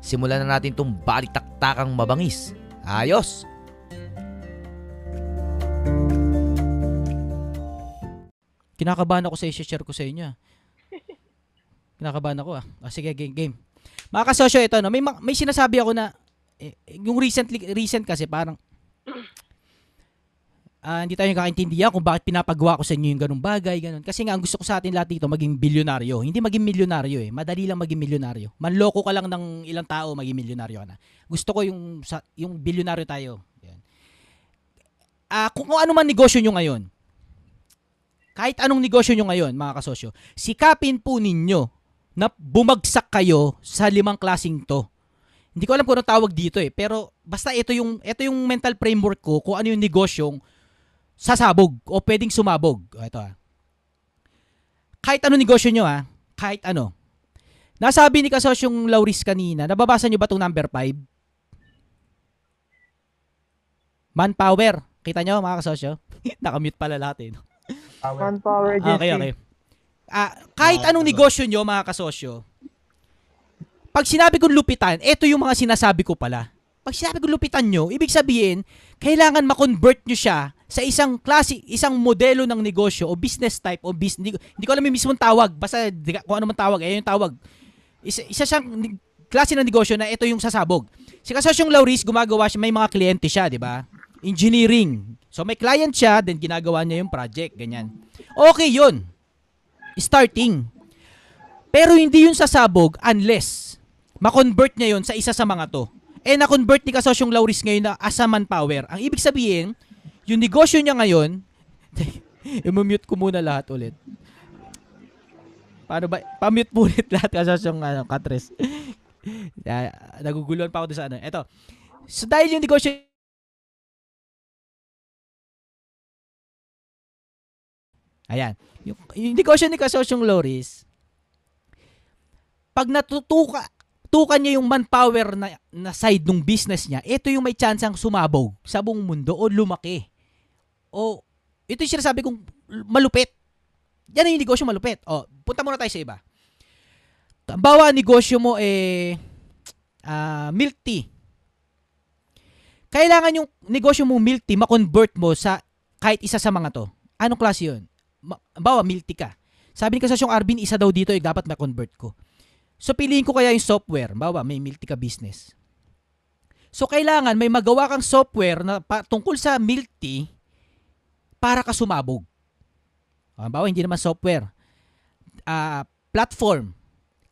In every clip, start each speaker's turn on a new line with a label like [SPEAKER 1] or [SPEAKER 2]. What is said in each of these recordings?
[SPEAKER 1] simulan na natin itong balitaktakang mabangis. Ayos!
[SPEAKER 2] Kinakabahan ako sa i-share ko sa inyo. ah. Kinakabahan ako ah. ah sige, game, game. Mga kasosyo, ito, no, may, ma- may sinasabi ako na, eh, yung recently, recent kasi parang, ah hindi tayo kakaintindihan kung bakit pinapagawa ko sa inyo yung ganung bagay, ganun. Kasi nga, ang gusto ko sa atin lahat dito, maging bilyonaryo. Hindi maging milyonaryo eh. Madali lang maging milyonaryo. Manloko ka lang ng ilang tao, maging milyonaryo na. Gusto ko yung, sa, yung bilyonaryo tayo. Yan. Ah, kung, kung ano man negosyo nyo ngayon, kahit anong negosyo nyo ngayon, mga kasosyo, sikapin po ninyo na bumagsak kayo sa limang klasing to. Hindi ko alam kung ano tawag dito eh, pero basta ito yung ito yung mental framework ko kung ano yung negosyong sasabog o pwedeng sumabog. O, Ito ah. Kahit ano negosyo nyo ah, kahit ano. Nasabi ni kasosyong Lauris kanina, nababasa nyo ba itong number 5? Manpower. Kita nyo mga kasosyo? Nakamute pala lahat eh. no?
[SPEAKER 3] Manpower
[SPEAKER 2] Ah. Okay, okay. Ah, kahit anong negosyo nyo, mga kasosyo, pag sinabi kong lupitan, ito yung mga sinasabi ko pala. Pag sinabi kong lupitan nyo, ibig sabihin, kailangan ma-convert nyo siya sa isang klase, isang modelo ng negosyo o business type o business. Hindi, ko- alam yung mismong tawag. Basta kung ano man tawag, eh yung tawag. Isa, isa siyang klase ng negosyo na ito yung sasabog. Si Kasosyong Lauris, gumagawa siya, may mga kliyente siya, di ba? Engineering. So may client siya, then ginagawa niya yung project, ganyan. Okay yun. Starting. Pero hindi yun sasabog unless ma-convert niya yun sa isa sa mga to. Eh, na-convert ni Kasosyong Lauris ngayon na as a manpower. Ang ibig sabihin, yung negosyo niya ngayon, i-mute ko muna lahat ulit. Paano ba? Pa-mute po ulit lahat Kasosyong ano, katres. Ah, Naguguluhan pa ako doon sa ano. Ito. So dahil yung negosyo Ayan. Yung, yung negosyo ni Kasosyong Loris, pag natutuka, tukan niya yung manpower na, na side ng business niya, ito yung may chance ang sumabog sa buong mundo o lumaki. O, ito yung sinasabi kong malupit. Yan yung negosyo malupit. O, punta muna tayo sa iba. Bawa negosyo mo eh ah, milk tea. Kailangan yung negosyo mo milk tea ma-convert mo sa kahit isa sa mga to. Anong klase yun? Ma- bawa milk tea ka. Sabi ni Kasasyong Arvin, isa daw dito eh, dapat ma-convert ko. So piliin ko kaya yung software. Bawa may milk tea ka business. So kailangan may magawa kang software na pa- tungkol sa milk tea para ka sumabog. Ah, bawa hindi naman software. Ah, platform.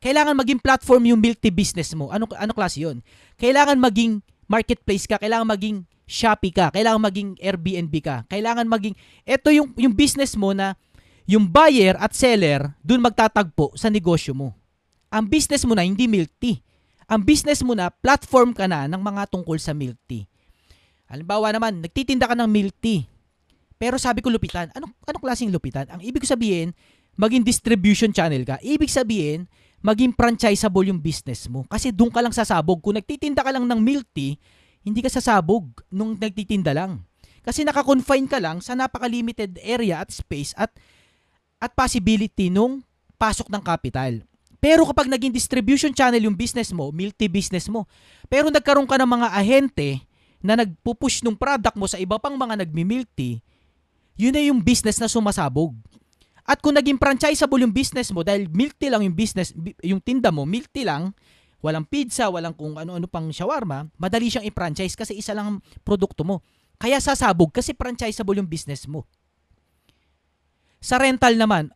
[SPEAKER 2] Kailangan maging platform yung tea business mo. Ano ano klase 'yon? Kailangan maging marketplace ka, kailangan maging Shopee ka, kailangan maging Airbnb ka, kailangan maging ito yung yung business mo na yung buyer at seller dun magtatagpo sa negosyo mo. Ang business mo na hindi milk tea. Ang business mo na platform ka na ng mga tungkol sa milk tea. Halimbawa naman, nagtitinda ka ng milk tea. Pero sabi ko lupitan. Anong anong klaseng lupitan? Ang ibig ko sabihin, maging distribution channel ka. Ibig sabihin, maging franchisable yung business mo. Kasi doon ka lang sasabog. Kung nagtitinda ka lang ng milk tea, hindi ka sasabog nung nagtitinda lang. Kasi naka-confine ka lang sa napaka-limited area at space at at possibility nung pasok ng capital. Pero kapag naging distribution channel yung business mo, milk tea business mo, pero nagkaroon ka ng mga ahente na nagpupush ng product mo sa iba pang mga nagmi-milk tea, yun na yung business na sumasabog. At kung naging franchisable yung business mo dahil milk tea lang yung business, yung tinda mo, milk tea lang, walang pizza, walang kung ano-ano pang shawarma, madali siyang i-franchise kasi isa lang ang produkto mo. Kaya sasabog kasi franchisable yung business mo. Sa rental naman,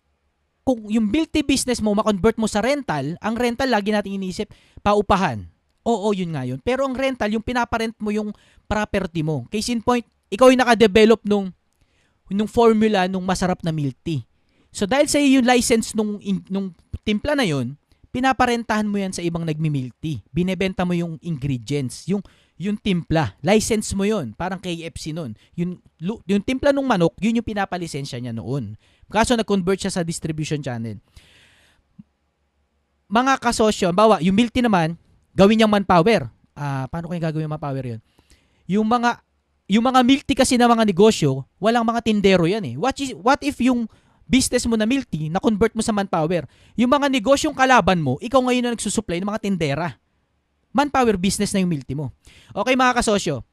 [SPEAKER 2] kung yung milk tea business mo, ma-convert mo sa rental, ang rental lagi natin iniisip, paupahan. Oo, yun nga yun. Pero ang rental, yung pinaparent mo yung property mo. Case in point, ikaw yung nakadevelop nung, nung formula nung masarap na milk tea. So dahil sa yung license nung, nung timpla na yun, pinaparentahan mo yan sa ibang nagmi-milk tea. Binebenta mo yung ingredients, yung yung timpla. License mo yon parang KFC noon. Yung, yung timpla ng manok, yun yung pinapalisensya niya noon. Kaso nag-convert siya sa distribution channel. Mga kasosyo, bawa, yung milk tea naman, gawin niyang manpower. Ah, paano kaya gagawin yung manpower yun? Yung mga yung mga milk kasi na mga negosyo, walang mga tindero yan eh. What, is, what if yung business mo na milk na-convert mo sa manpower? Yung mga negosyong kalaban mo, ikaw ngayon na nagsusupply ng mga tindera. Manpower business na yung milk mo. Okay mga kasosyo,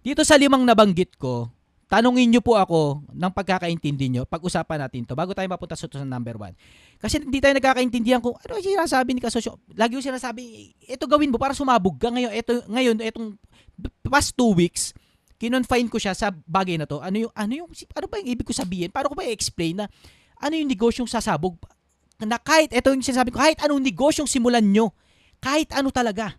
[SPEAKER 2] dito sa limang nabanggit ko, tanungin nyo po ako ng pagkakaintindi nyo, pag-usapan natin to bago tayo mapunta sa sa number one. Kasi hindi tayo nagkakaintindihan kung ano yung sinasabi ni kasosyo. Lagi yung sinasabi, ito gawin mo para sumabog ka ngayon. Ito, ngayon, itong past two weeks, kinonfine ko siya sa bagay na to. Ano yung, ano yung, ano ba yung ibig ko sabihin? Paano ko ba i-explain na ano yung negosyong sasabog? Na kahit, ito yung sinasabi ko, kahit anong negosyong simulan nyo, kahit ano talaga,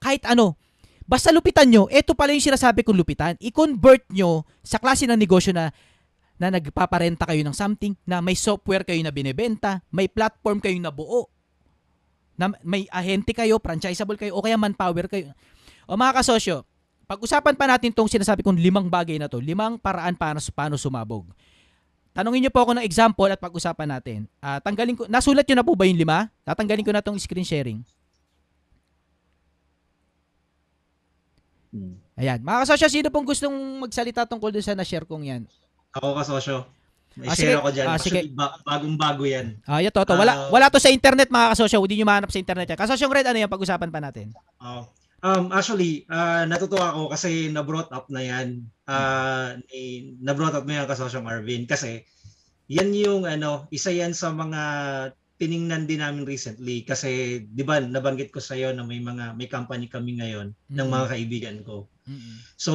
[SPEAKER 2] kahit ano, basta lupitan nyo, ito pala yung sinasabi kong lupitan. I-convert nyo sa klase ng negosyo na na nagpaparenta kayo ng something, na may software kayo na binebenta, may platform kayo na buo, na may ahente kayo, franchisable kayo, o kaya manpower kayo. O mga kasosyo, pag-usapan pa natin tong sinasabi kong limang bagay na to, limang paraan para paano sumabog. Tanungin niyo po ako ng example at pag-usapan natin. Ah, tanggalin ko, nasulat niyo na po ba yung lima? Tatanggalin ko na tong screen sharing.
[SPEAKER 3] Hmm.
[SPEAKER 2] Ayan. Mga kasosyo, sino pong gustong magsalita tungkol dun sa na-share kong yan?
[SPEAKER 3] Ako kasosyo. May
[SPEAKER 2] Ah,
[SPEAKER 3] share
[SPEAKER 2] sige.
[SPEAKER 3] ako dyan.
[SPEAKER 2] Ah,
[SPEAKER 3] Actually,
[SPEAKER 2] sige.
[SPEAKER 3] ba- bagong-bago yan.
[SPEAKER 2] Ah, yeah, to, to. Wala,
[SPEAKER 3] Ah.
[SPEAKER 2] wala to sa internet mga kasosyo. Hindi nyo mahanap sa internet yan. Kasosyong Red, ano yan? Pag-usapan pa natin.
[SPEAKER 3] Oh. Um, actually, ah, natutuwa ako kasi na-brought up na yan. Ah, ni, na-brought up mo yan kasosyong Arvin. Kasi yan yung ano, isa yan sa mga tiningnan din namin recently kasi 'di ba nabanggit ko sa iyo na may mga may company kami ngayon ng
[SPEAKER 2] Mm.
[SPEAKER 3] mga kaibigan ko.
[SPEAKER 2] Mm-mm.
[SPEAKER 3] So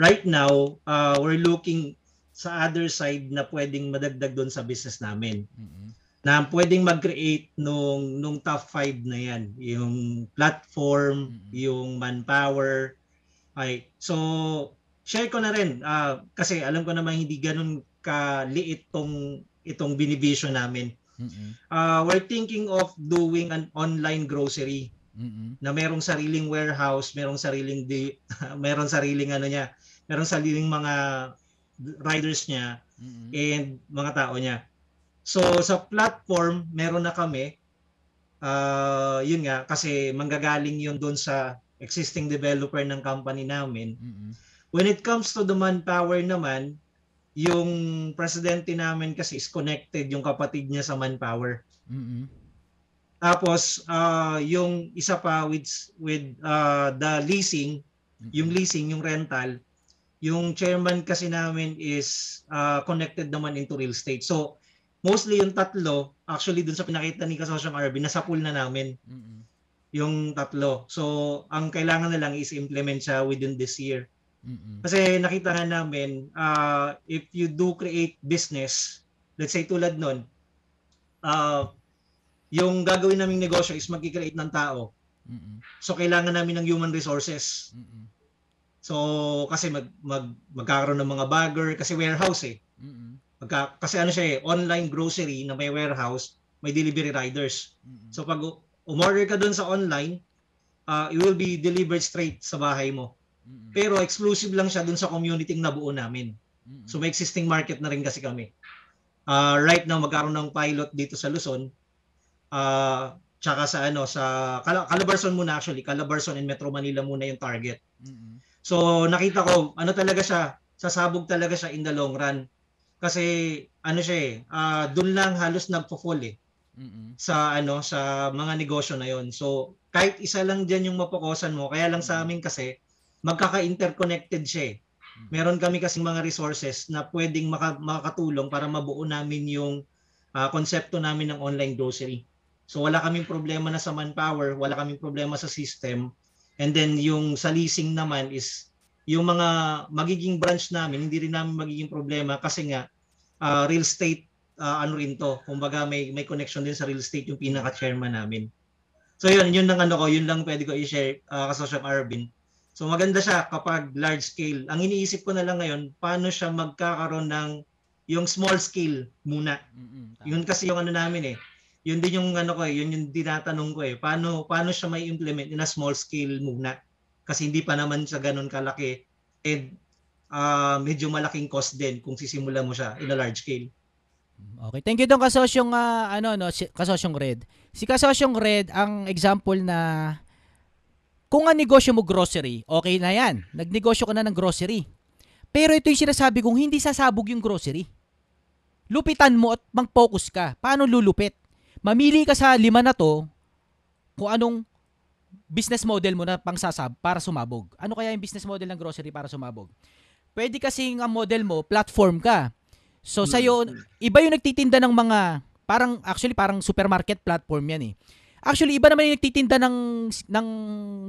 [SPEAKER 3] right now, uh, we're looking sa other side na pwedeng madagdag doon sa business namin.
[SPEAKER 2] Mm-mm.
[SPEAKER 3] Na pwedeng mag-create nung nung top 5 na 'yan, yung platform,
[SPEAKER 2] Mm-mm.
[SPEAKER 3] yung manpower. Ay, so share ko na rin ah, kasi alam ko naman hindi ganun kaliit tong itong binivision namin.
[SPEAKER 2] Mm-mm.
[SPEAKER 3] Uh, we're thinking of doing an online grocery
[SPEAKER 2] Mm-mm.
[SPEAKER 3] na merong sariling warehouse, merong sariling di, merong sariling ano niya, merong sariling mga riders niya
[SPEAKER 2] Mm-mm.
[SPEAKER 3] and mga tao niya. So sa platform, meron na kami. Uh, yun nga kasi manggagaling yun doon sa existing developer ng company namin.
[SPEAKER 2] Mm-mm.
[SPEAKER 3] When it comes to the manpower naman, yung presidente namin kasi is connected yung kapatid niya sa manpower.
[SPEAKER 2] Mm-mm.
[SPEAKER 3] Tapos uh, yung isa pa with with uh, the leasing, yung leasing, yung rental, yung chairman kasi namin is uh, connected naman into real estate. So mostly yung tatlo, actually dun sa pinakita ni Kasosyong RB, nasa pool na namin
[SPEAKER 2] Mm-mm.
[SPEAKER 3] yung tatlo. So ang kailangan na lang is implement siya within this year.
[SPEAKER 2] Mm-mm.
[SPEAKER 3] Kasi nakita nga namin, uh, if you do create business, let's say tulad nun, uh, yung gagawin naming negosyo is mag-create ng tao.
[SPEAKER 2] Mm-mm.
[SPEAKER 3] So kailangan namin ng human resources.
[SPEAKER 2] Mm-mm.
[SPEAKER 3] So kasi mag, mag magkakaroon ng mga bagger kasi warehouse eh.
[SPEAKER 2] Mm-mm.
[SPEAKER 3] Magka, kasi ano siya eh, online grocery na may warehouse, may delivery riders. So pag umorder ka doon sa online, uh, it will be delivered straight sa bahay mo. Pero exclusive lang siya doon sa community na nabuo namin. So may existing market na rin kasi kami. Uh, right now magkaroon ng pilot dito sa Luzon. Uh, tsaka sa ano sa Cal- Calabarzon muna actually, Calabarzon and Metro Manila muna yung target.
[SPEAKER 2] Mm-mm.
[SPEAKER 3] So nakita ko ano talaga siya, sasabog talaga siya in the long run. Kasi ano siya eh, uh, doon lang halos nagfo-fall eh
[SPEAKER 2] Mm-mm.
[SPEAKER 3] sa ano sa mga negosyo na yon. So kahit isa lang diyan yung mapokusan mo, kaya lang sa amin kasi magkaka-interconnected siya eh. Meron kami kasing mga resources na pwedeng maka- makakatulong para mabuo namin yung ah, konsepto namin ng online grocery. So wala kaming problema na sa manpower, wala kaming problema sa system. And then yung sa leasing naman is yung mga magiging branch namin, hindi rin namin magiging problema kasi nga ah, real estate ah, ano rin to. Kumbaga may may connection din sa real estate yung pinaka-chairman namin. So yun, yun lang ano ko, yun lang pwede ko i-share uh, kasosyong Arvin. So maganda siya kapag large scale. Ang iniisip ko na lang ngayon, paano siya magkakaroon ng yung small scale muna. Yun kasi yung ano namin eh. yun din yung ano ko eh, yun yung dinatanong ko eh. Paano paano siya may implement in a small scale muna? Kasi hindi pa naman siya ganun kalaki and uh, medyo malaking cost din kung sisimula mo siya in a large scale.
[SPEAKER 2] Okay. Thank you dong kasosyong ah, ano no, si, kasosyong Red. Si kasosyong Red ang example na kung ang negosyo mo grocery, okay na yan. Nagnegosyo ka na ng grocery. Pero ito yung sinasabi kong hindi sasabog yung grocery. Lupitan mo at mag-focus ka. Paano lulupit? Mamili ka sa lima na to kung anong business model mo na pang sasab para sumabog. Ano kaya yung business model ng grocery para sumabog? Pwede kasi ang model mo, platform ka. So sa'yo, iba yung nagtitinda ng mga, parang, actually parang supermarket platform yan eh. Actually, iba naman yung nagtitinda ng, ng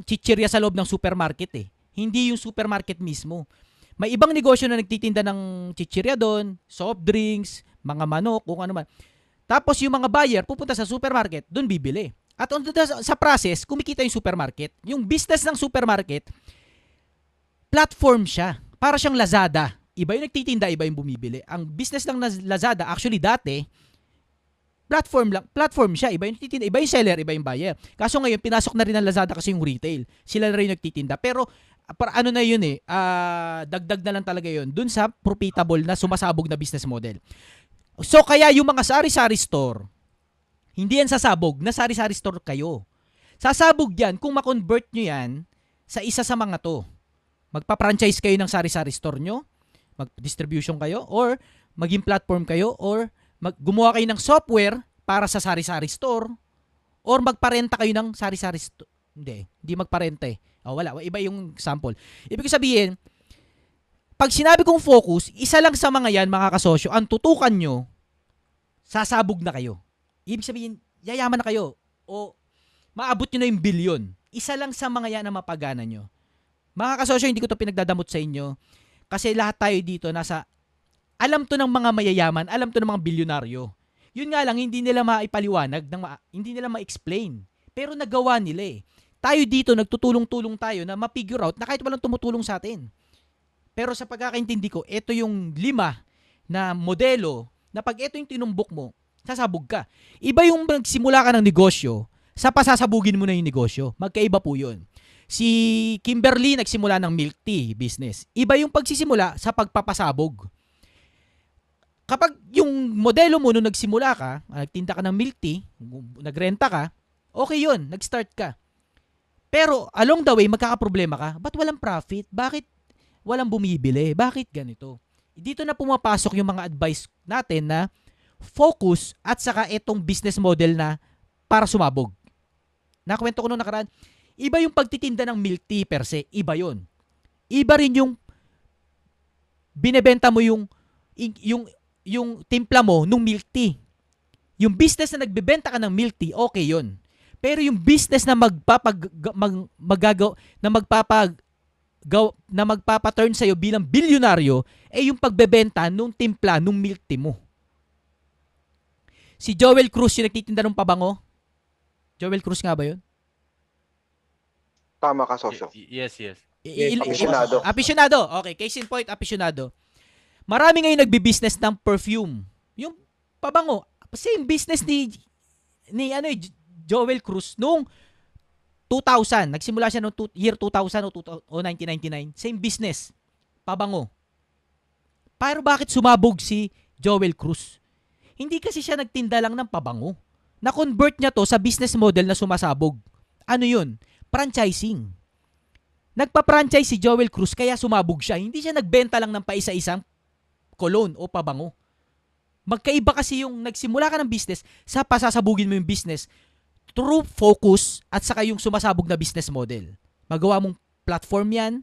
[SPEAKER 2] chichirya sa loob ng supermarket eh. Hindi yung supermarket mismo. May ibang negosyo na nagtitinda ng chichirya doon, soft drinks, mga manok, kung ano man. Tapos yung mga buyer pupunta sa supermarket, doon bibili. At on the, sa process, kumikita yung supermarket. Yung business ng supermarket, platform siya. Para siyang Lazada. Iba yung nagtitinda, iba yung bumibili. Ang business ng Lazada, actually dati, platform lang, platform siya. Iba yung nagtitinda, iba yung seller, iba yung buyer. Kaso ngayon, pinasok na rin ng Lazada kasi yung retail. Sila na rin yung nagtitinda. Pero, para ano na yun eh, ah, dagdag na lang talaga yun dun sa profitable na sumasabog na business model. So, kaya yung mga sari-sari store, hindi yan sasabog, na sari-sari store kayo. Sasabog yan kung ma-convert nyo yan sa isa sa mga to. Magpa-franchise kayo ng sari-sari store nyo, mag-distribution kayo, or maging platform kayo, or mag gumawa kayo ng software para sa sari-sari store, or magparenta kayo ng sari-sari store. Hindi, hindi magparenta eh. Oh, wala, iba yung example. Ibig sabihin, pag sinabi kong focus, isa lang sa mga yan, mga kasosyo, ang tutukan nyo, sasabog na kayo. Ibig sabihin, yayaman na kayo. O maabot nyo na yung bilyon. Isa lang sa mga yan na mapagana nyo. Mga kasosyo, hindi ko to pinagdadamot sa inyo. Kasi lahat tayo dito nasa, alam to ng mga mayayaman, alam to ng mga bilyonaryo. Yun nga lang, hindi nila maipaliwanag, ng ma- hindi nila ma-explain. Pero nagawa nila eh. Tayo dito, nagtutulong-tulong tayo na ma-figure out na kahit walang tumutulong sa atin. Pero sa pagkakaintindi ko, ito yung lima na modelo na pag ito yung tinumbok mo, sasabog ka. Iba yung magsimula ka ng negosyo, sa pasasabugin mo na yung negosyo. Magkaiba po yun. Si Kimberly nagsimula ng milk tea business. Iba yung pagsisimula sa pagpapasabog. Kapag yung modelo mo nung nagsimula ka, ah, nagtinda ka ng milk tea, nagrenta ka, okay yun, nag-start ka. Pero along the way, magkakaproblema ka. Ba't walang profit? Bakit walang bumibili? Bakit ganito? Dito na pumapasok yung mga advice natin na focus at saka itong business model na para sumabog. Nakwento ko nung nakaraan, iba yung pagtitinda ng milk tea per se, iba yon. Iba rin yung binebenta mo yung yung yung timpla mo nung milk tea. Yung business na nagbebenta ka ng milk tea, okay yon. Pero yung business na magpapag mag, magagaw na magpapag gaw, na magpapaturn sa iyo bilang bilyonaryo eh yung pagbebenta nung timpla nung milk tea mo. Si Joel Cruz yung nagtitinda ng pabango. Joel Cruz nga ba yun?
[SPEAKER 4] Tama ka, Sosyo.
[SPEAKER 5] Y- yes, yes.
[SPEAKER 2] I- il-
[SPEAKER 4] Aficionado.
[SPEAKER 2] Aficionado. Okay, case in point, aficionado. Marami ngayon nagbi-business ng perfume. Yung pabango, same business ni ni ano eh, Joel Cruz nung 2000. Nagsimula siya noong year 2000 o, 2000 o 1999. Same business. Pabango. Pero bakit sumabog si Joel Cruz? Hindi kasi siya nagtinda lang ng pabango. Na-convert niya to sa business model na sumasabog. Ano yun? Franchising. Nagpa-franchise si Joel Cruz kaya sumabog siya. Hindi siya nagbenta lang ng paisa-isang cologne o pabango. Magkaiba kasi yung nagsimula ka ng business sa pasasabugin mo yung business through focus at saka yung sumasabog na business model. Magawa mong platform yan,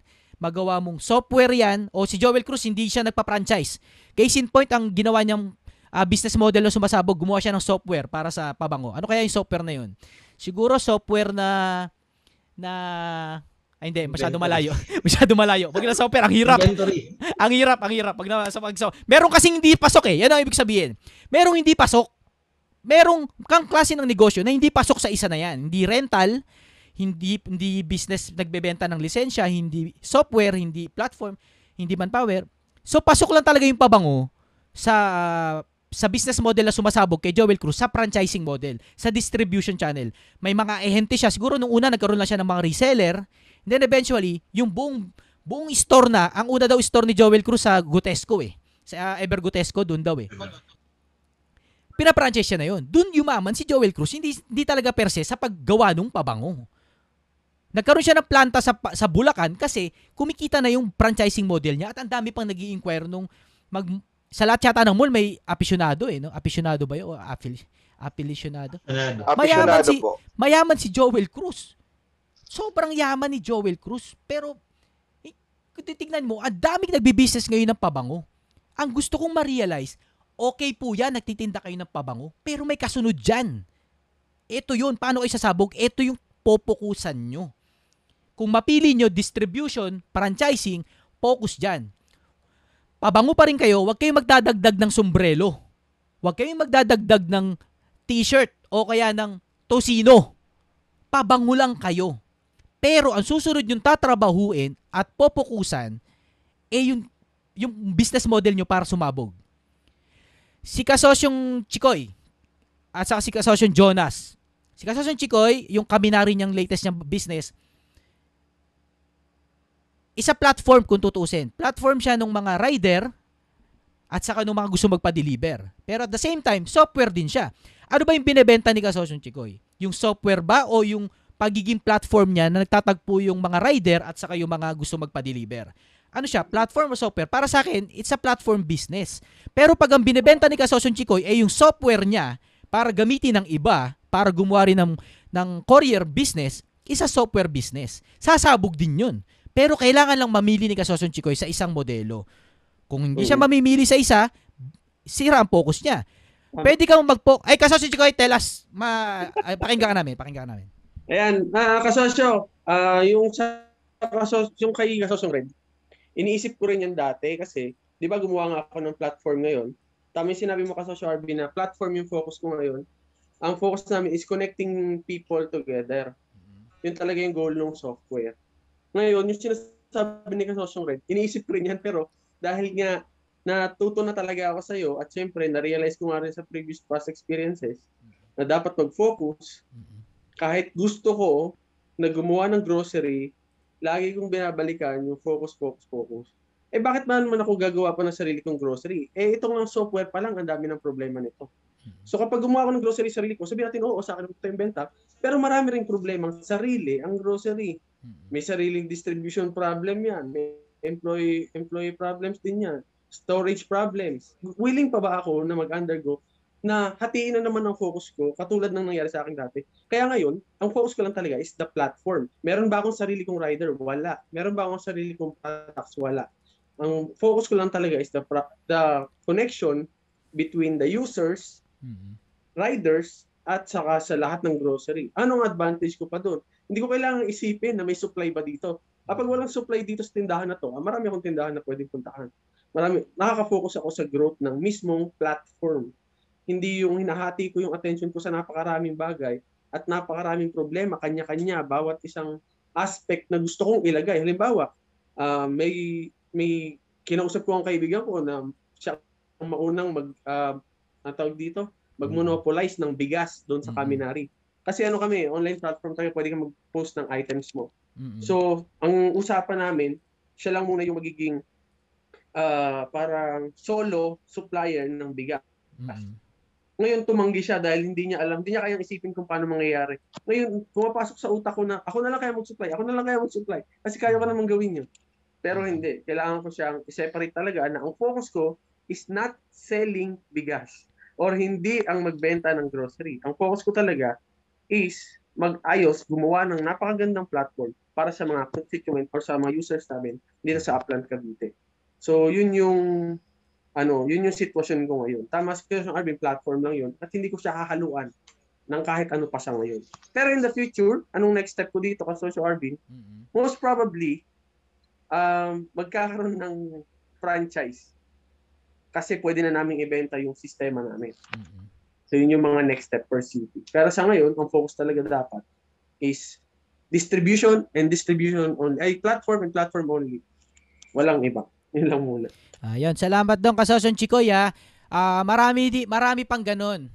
[SPEAKER 2] magawa mong software yan, o si Joel Cruz hindi siya nagpa-franchise. Case in point, ang ginawa niyang uh, business model na sumasabog, gumawa siya ng software para sa pabango. Ano kaya yung software na yun? Siguro software na na ay hindi, masyado malayo. masyado malayo. Pag na software, ang hirap. Ang hirap, ang hirap. Pag na, sa pag so, meron kasing hindi pasok eh. Yan ang ibig sabihin. Merong hindi pasok. Merong kang klase ng negosyo na hindi pasok sa isa na yan. Hindi rental, hindi hindi business nagbebenta ng lisensya, hindi software, hindi platform, hindi manpower. So pasok lang talaga yung pabango sa sa business model na sumasabog kay Joel Cruz sa franchising model, sa distribution channel. May mga ehente siya. Siguro nung una nagkaroon lang siya ng mga reseller. And then eventually, yung buong buong store na, ang una daw store ni Joel Cruz sa Gutesco eh. Sa uh, Ever Gutesco, doon daw eh. Pina-franchise siya na yun. Doon yumaman si Joel Cruz. Hindi, hindi talaga per se sa paggawa ng pabango. Nagkaroon siya ng planta sa, sa Bulacan kasi kumikita na yung franchising model niya at ang dami pang nag inquire nung mag, sa lahat yata ng mall may aficionado eh. No? Aficionado ba yun? O affili, affiliationado?
[SPEAKER 3] Ano?
[SPEAKER 2] Mayaman
[SPEAKER 4] Aficionado
[SPEAKER 2] si-
[SPEAKER 4] po.
[SPEAKER 2] Mayaman si Joel Cruz. Sobrang yaman ni Joel Cruz. Pero, eh, kung titignan mo, ang daming nagbi-business ngayon ng pabango. Ang gusto kong ma-realize, okay po yan, nagtitinda kayo ng pabango, pero may kasunod dyan. Ito yun, paano kayo sasabog? Ito yung popukusan nyo. Kung mapili nyo distribution, franchising, focus dyan. Pabango pa rin kayo, huwag kayong magdadagdag ng sombrero. Huwag kayong magdadagdag ng t-shirt o kaya ng tosino. Pabango lang kayo. Pero ang susunod yung tatrabahuin at popukusan, eh yung, yung business model nyo para sumabog. Si kasosyong Chikoy at saka si kasosyong Jonas. Si kasosyong Chikoy, yung kaminari niyang latest niyang business, isa platform kung tutusin. Platform siya ng mga rider at saka ng mga gusto magpa-deliver. Pero at the same time, software din siya. Ano ba yung binebenta ni Kasosyong Chikoy? Yung software ba o yung pagiging platform niya na nagtatagpo yung mga rider at saka yung mga gusto magpa-deliver? Ano siya? Platform o software? Para sa akin, it's a platform business. Pero pag ang binebenta ni Kasosyong Chikoy ay yung software niya para gamitin ng iba, para gumawa rin ng, ng courier business, isa software business. Sasabog din yun. Pero kailangan lang mamili ni Kasosyong Chikoy sa isang modelo. Kung hindi siya mamimili sa isa, sira ang focus niya. Pwede kang magpo Ay, Kasosyong Chikoy, tell us. Ma... Ay, pakinggan ka namin, pakinggan ka namin.
[SPEAKER 4] Ayan, ah kasosyo, ah yung sa kasos, yung kay kasosyong Red, iniisip ko rin yan dati kasi, di ba gumawa nga ako ng platform ngayon. Tama yung sinabi mo kasosyo Arby na platform yung focus ko ngayon. Ang focus namin is connecting people together. Yun talaga yung goal ng software. Ngayon, yung sinasabi ni kasosyong Red, iniisip ko rin yan pero dahil nga natuto na talaga ako sa'yo at syempre na-realize ko nga rin sa previous past experiences na dapat mag-focus kahit gusto ko na gumawa ng grocery, lagi kong binabalikan yung focus, focus, focus. Eh bakit ba naman ako gagawa pa ng sarili kong grocery? Eh itong lang software pa lang, ang dami ng problema nito. So kapag gumawa ako ng grocery sarili ko, sabihin natin, oo, sa akin ito yung benta. Pero marami ring problema ang sarili, ang grocery. May sariling distribution problem yan. May employee, employee problems din yan. Storage problems. Willing pa ba ako na mag-undergo na hatiin na naman ang focus ko katulad ng nangyari sa akin dati. Kaya ngayon, ang focus ko lang talaga is the platform. Meron ba akong sarili kong rider? Wala. Meron ba akong sarili kong products? Wala. Ang focus ko lang talaga is the the connection between the users, riders, at saka sa lahat ng grocery. Anong advantage ko pa doon? Hindi ko kailangan isipin na may supply ba dito. Kapag walang supply dito sa tindahan na to, ah, marami akong tindahan na pwedeng puntahan. Marami, nakaka-focus ako sa growth ng mismong platform hindi yung hinahati ko yung attention ko sa napakaraming bagay at napakaraming problema, kanya-kanya, bawat isang aspect na gusto kong ilagay. Halimbawa, ah, may may kinausap ko ang kaibigan ko na siya ang maunang mag uh, tawag dito, mag-monopolize ng bigas doon sa
[SPEAKER 2] Mhm.
[SPEAKER 4] Kaminari. Kasi ano kami, online platform tayo, pwede kang mag-post ng items mo.
[SPEAKER 2] Mm-mm.
[SPEAKER 4] So, ang usapan namin, siya lang muna yung magiging ah, parang solo supplier ng bigas.
[SPEAKER 2] Mm-mm.
[SPEAKER 4] Ngayon tumanggi siya dahil hindi niya alam, hindi niya kayang isipin kung paano mangyayari. Ngayon, pumapasok sa utak ko na ako na lang kaya mag-supply, ako na lang kaya mag-supply. Kasi kaya ko naman gawin yun. Pero hindi, kailangan ko siyang i-separate talaga na ang focus ko is not selling bigas or hindi ang magbenta ng grocery. Ang focus ko talaga is mag-ayos, gumawa ng napakagandang platform para sa mga constituent or sa mga users namin dito sa Upland Cavite. So, yun yung ano, yun yung sitwasyon ko ngayon. Tama si Kuya Arvin, platform lang yun. At hindi ko siya hahaluan ng kahit ano pa sa ngayon. Pero in the future, anong next step ko dito kasi Social Arvin?
[SPEAKER 2] Mm-mm.
[SPEAKER 4] Most probably, um, magkakaroon ng franchise. Kasi pwede na namin ibenta yung sistema namin.
[SPEAKER 2] Mm-mm.
[SPEAKER 4] So yun yung mga next step per city. Pero sa ngayon, ang focus talaga dapat is distribution and distribution only. Ay, platform and platform only. Walang iba. Yun lang muna.
[SPEAKER 2] Ayun, salamat doon Kasosyon Chikoy ha. Ah, marami di, marami pang ganun.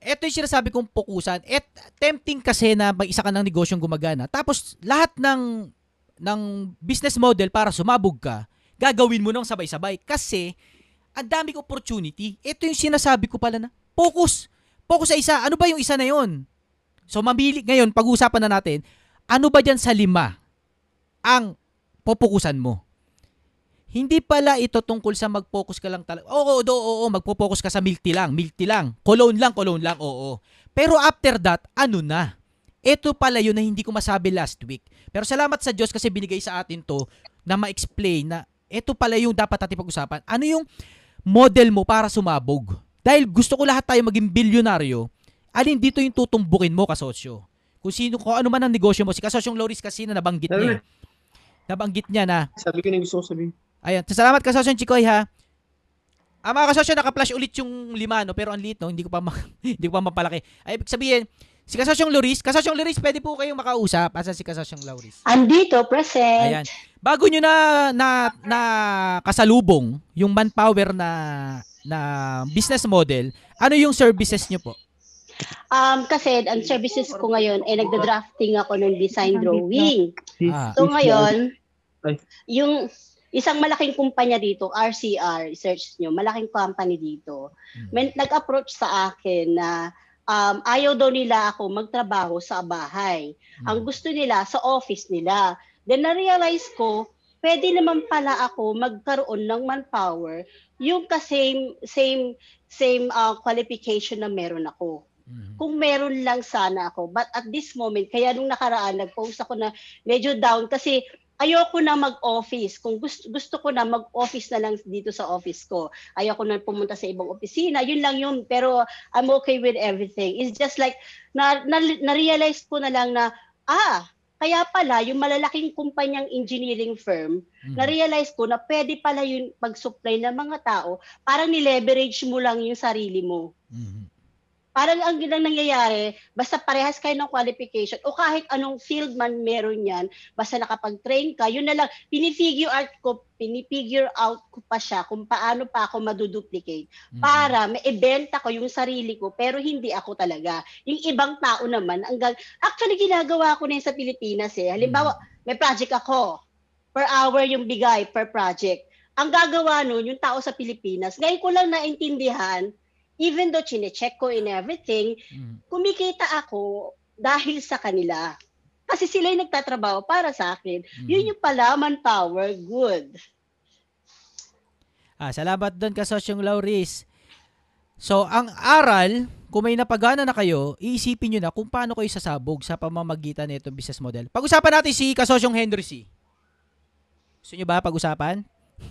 [SPEAKER 2] Ito yung sinasabi kong pukusan. Et tempting kasi na mag-isa ka ng negosyong gumagana. Tapos lahat ng ng business model para sumabog ka, gagawin mo nang sabay-sabay kasi ang daming opportunity. Ito yung sinasabi ko pala na focus. Focus sa isa. Ano ba yung isa na yon? So mamili ngayon, pag-uusapan na natin, ano ba dyan sa lima ang pupukusan mo? Hindi pala ito tungkol sa mag-focus ka lang talaga. Oo, oo, oo, oo, magpo-focus ka sa milk lang, milk lang. Cologne lang, cologne lang, oo. Pero after that, ano na? Ito pala yun na hindi ko masabi last week. Pero salamat sa Diyos kasi binigay sa atin to na ma-explain na ito pala yung dapat natin pag-usapan. Ano yung model mo para sumabog? Dahil gusto ko lahat tayo maging bilyonaryo, alin dito yung tutumbukin mo kasosyo? Kung sino, kung ano man ang negosyo mo. Si kasosyong Loris kasi na nabanggit niya. Nabanggit niya na
[SPEAKER 4] Sabi ko na yung gusto ko sabihin.
[SPEAKER 2] Ayan. Salamat kasosyo Chikoy ha. Ah, mga kasosyo, naka-flash ulit yung lima, no? Pero ang liit, no? Hindi ko pa, ma- hindi ko pa mapalaki. Ay, ibig sabihin, si kasosyong Loris, kasosyong Loris, pwede po kayong makausap. Asa si kasosyong Loris?
[SPEAKER 5] Andito, present.
[SPEAKER 2] Ayan. Bago nyo na, na, na kasalubong yung manpower na, na business model, ano yung services nyo po?
[SPEAKER 5] Um, kasi ang services ko ngayon ay nagda-drafting ako ng design drawing.
[SPEAKER 2] Ah,
[SPEAKER 5] So ngayon,
[SPEAKER 4] Ay.
[SPEAKER 5] yung isang malaking kumpanya dito, RCR, search nyo, malaking company dito,
[SPEAKER 2] Hmm.
[SPEAKER 5] may nag-approach sa akin na um, ayaw daw nila ako magtrabaho sa bahay.
[SPEAKER 2] Hmm.
[SPEAKER 5] Ang gusto nila sa office nila. Then na-realize ko, pwede naman pala ako magkaroon ng manpower yung ka-same same same uh, qualification na meron ako
[SPEAKER 2] Mhm.
[SPEAKER 5] kung meron lang sana ako. But at this moment, kaya nung nakaraan, nag-post ako na medyo down kasi ayoko na mag-office. Kung gusto, gusto ko na mag-office na lang dito sa office ko. Ayoko na pumunta sa ibang opisina. Yun lang yun. Pero I'm okay with everything. It's just like, na, na, na-realize ko na lang na, ah, kaya pala, yung malalaking kumpanyang engineering firm,
[SPEAKER 2] Mhm.
[SPEAKER 5] na-realize ko na pwede pala yung pag-supply ng mga tao, parang ni-leverage mo lang yung sarili mo
[SPEAKER 2] Mhm.
[SPEAKER 5] Parang ang ginang nangyayari, basta parehas kayo ng qualification o kahit anong field man meron yan, basta nakapag-train ka, yun na lang, pinifigure out ko, pinifigure out ko pa siya kung paano pa ako maduduplicate
[SPEAKER 2] Mhm.
[SPEAKER 5] para maibenta ko yung sarili ko pero hindi ako talaga. Yung ibang tao naman, ang gal- actually ginagawa ko na yun sa Pilipinas eh. Halimbawa, may project ako, per hour yung bigay per project. Ang gagawa nun, yung tao sa Pilipinas, ngayon ko lang naintindihan, even though chine-check ko in everything,
[SPEAKER 2] Mhm.
[SPEAKER 5] kumikita ako dahil sa kanila. Kasi sila yung nagtatrabaho para sa akin.
[SPEAKER 2] Mhm.
[SPEAKER 5] Yun yung pala, manpower, good.
[SPEAKER 2] Ah, salamat doon kasosyong Lauris. So, ang aral, kung may napagana na kayo, iisipin nyo na kung paano kayo sasabog sa pamamagitan nito business model. Pag-usapan natin si kasosyong Henry C. Gusto nyo ba pag-usapan?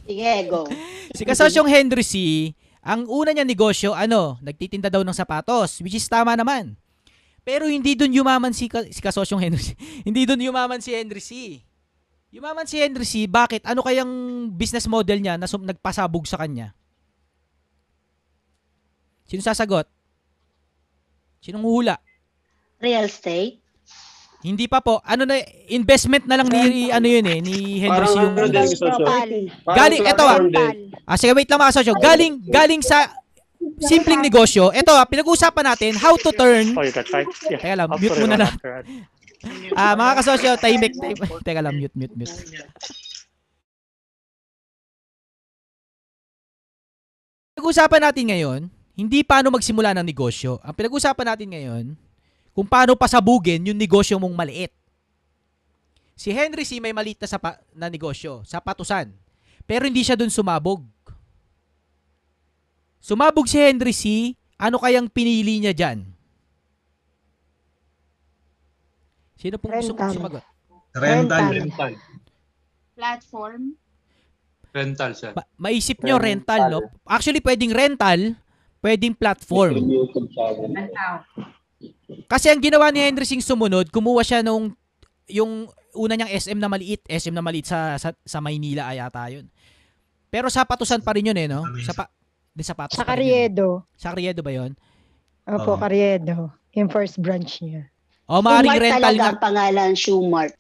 [SPEAKER 5] Sige, go.
[SPEAKER 2] Si kasosyong Henry C, ang una niya negosyo, ano, nagtitinda daw ng sapatos, which is tama naman. Pero hindi doon yumaman si, si kasosyong Henry C. hindi doon yumaman si Henry C. Yumaman si Henry C, bakit? Ano kayang business model niya na sum- nagpasabog sa kanya? Sino sasagot? Sinong hula?
[SPEAKER 5] Real estate?
[SPEAKER 2] Hindi pa po. Ano na, investment na lang ni, ano yun eh, ni
[SPEAKER 4] Parang
[SPEAKER 2] yung...
[SPEAKER 4] ano din sosyo. Parang
[SPEAKER 2] Galing, eto ah.
[SPEAKER 4] platform din.
[SPEAKER 2] Ah, sige, wait lang mga kasosyo. Galing, galing sa simpleng negosyo. Ito, ah, pinag-uusapan natin how to turn.
[SPEAKER 6] Oh, you got five? Yeah.
[SPEAKER 2] Teka lang, mute muna
[SPEAKER 6] that.
[SPEAKER 2] Ah, mga kasosyo, tahimik. tahimik. Teka lang, mute, mute, mute. Pinag-uusapan natin ngayon, hindi paano magsimula ng negosyo. Ang pinag-uusapan natin ngayon, kung paano pasabugin yung negosyo mong maliit. Si Henry C. may maliit na, sapa, na negosyo, sapatusan. Pero hindi siya dun sumabog. Sumabog si Henry C. Ano kayang pinili niya dyan? Sino pong gusto kong
[SPEAKER 7] Rental.
[SPEAKER 2] sumagot?
[SPEAKER 3] Rental.
[SPEAKER 7] Rental.
[SPEAKER 8] platform.
[SPEAKER 9] Rental siya.
[SPEAKER 2] Ma- maisip nyo rental, no? Actually, pwedeng rental, pwedeng platform. Kasi ang ginawa ni Henry Singh sumunod, kumuha siya nung yung una niyang SM na maliit, SM na maliit sa sa, sa Maynila ay ata yun. Pero sa patusan pa rin yun eh, no? Sa pa, di sa patos
[SPEAKER 7] Sa. Carriedo.
[SPEAKER 2] Sa Carriedo ba yun?
[SPEAKER 7] Opo,
[SPEAKER 3] Oo.
[SPEAKER 7] Carriedo. Yung first branch niya.
[SPEAKER 2] O, maaring
[SPEAKER 5] Shoemart
[SPEAKER 2] rental nga.
[SPEAKER 5] ang pangalan, Shoemart.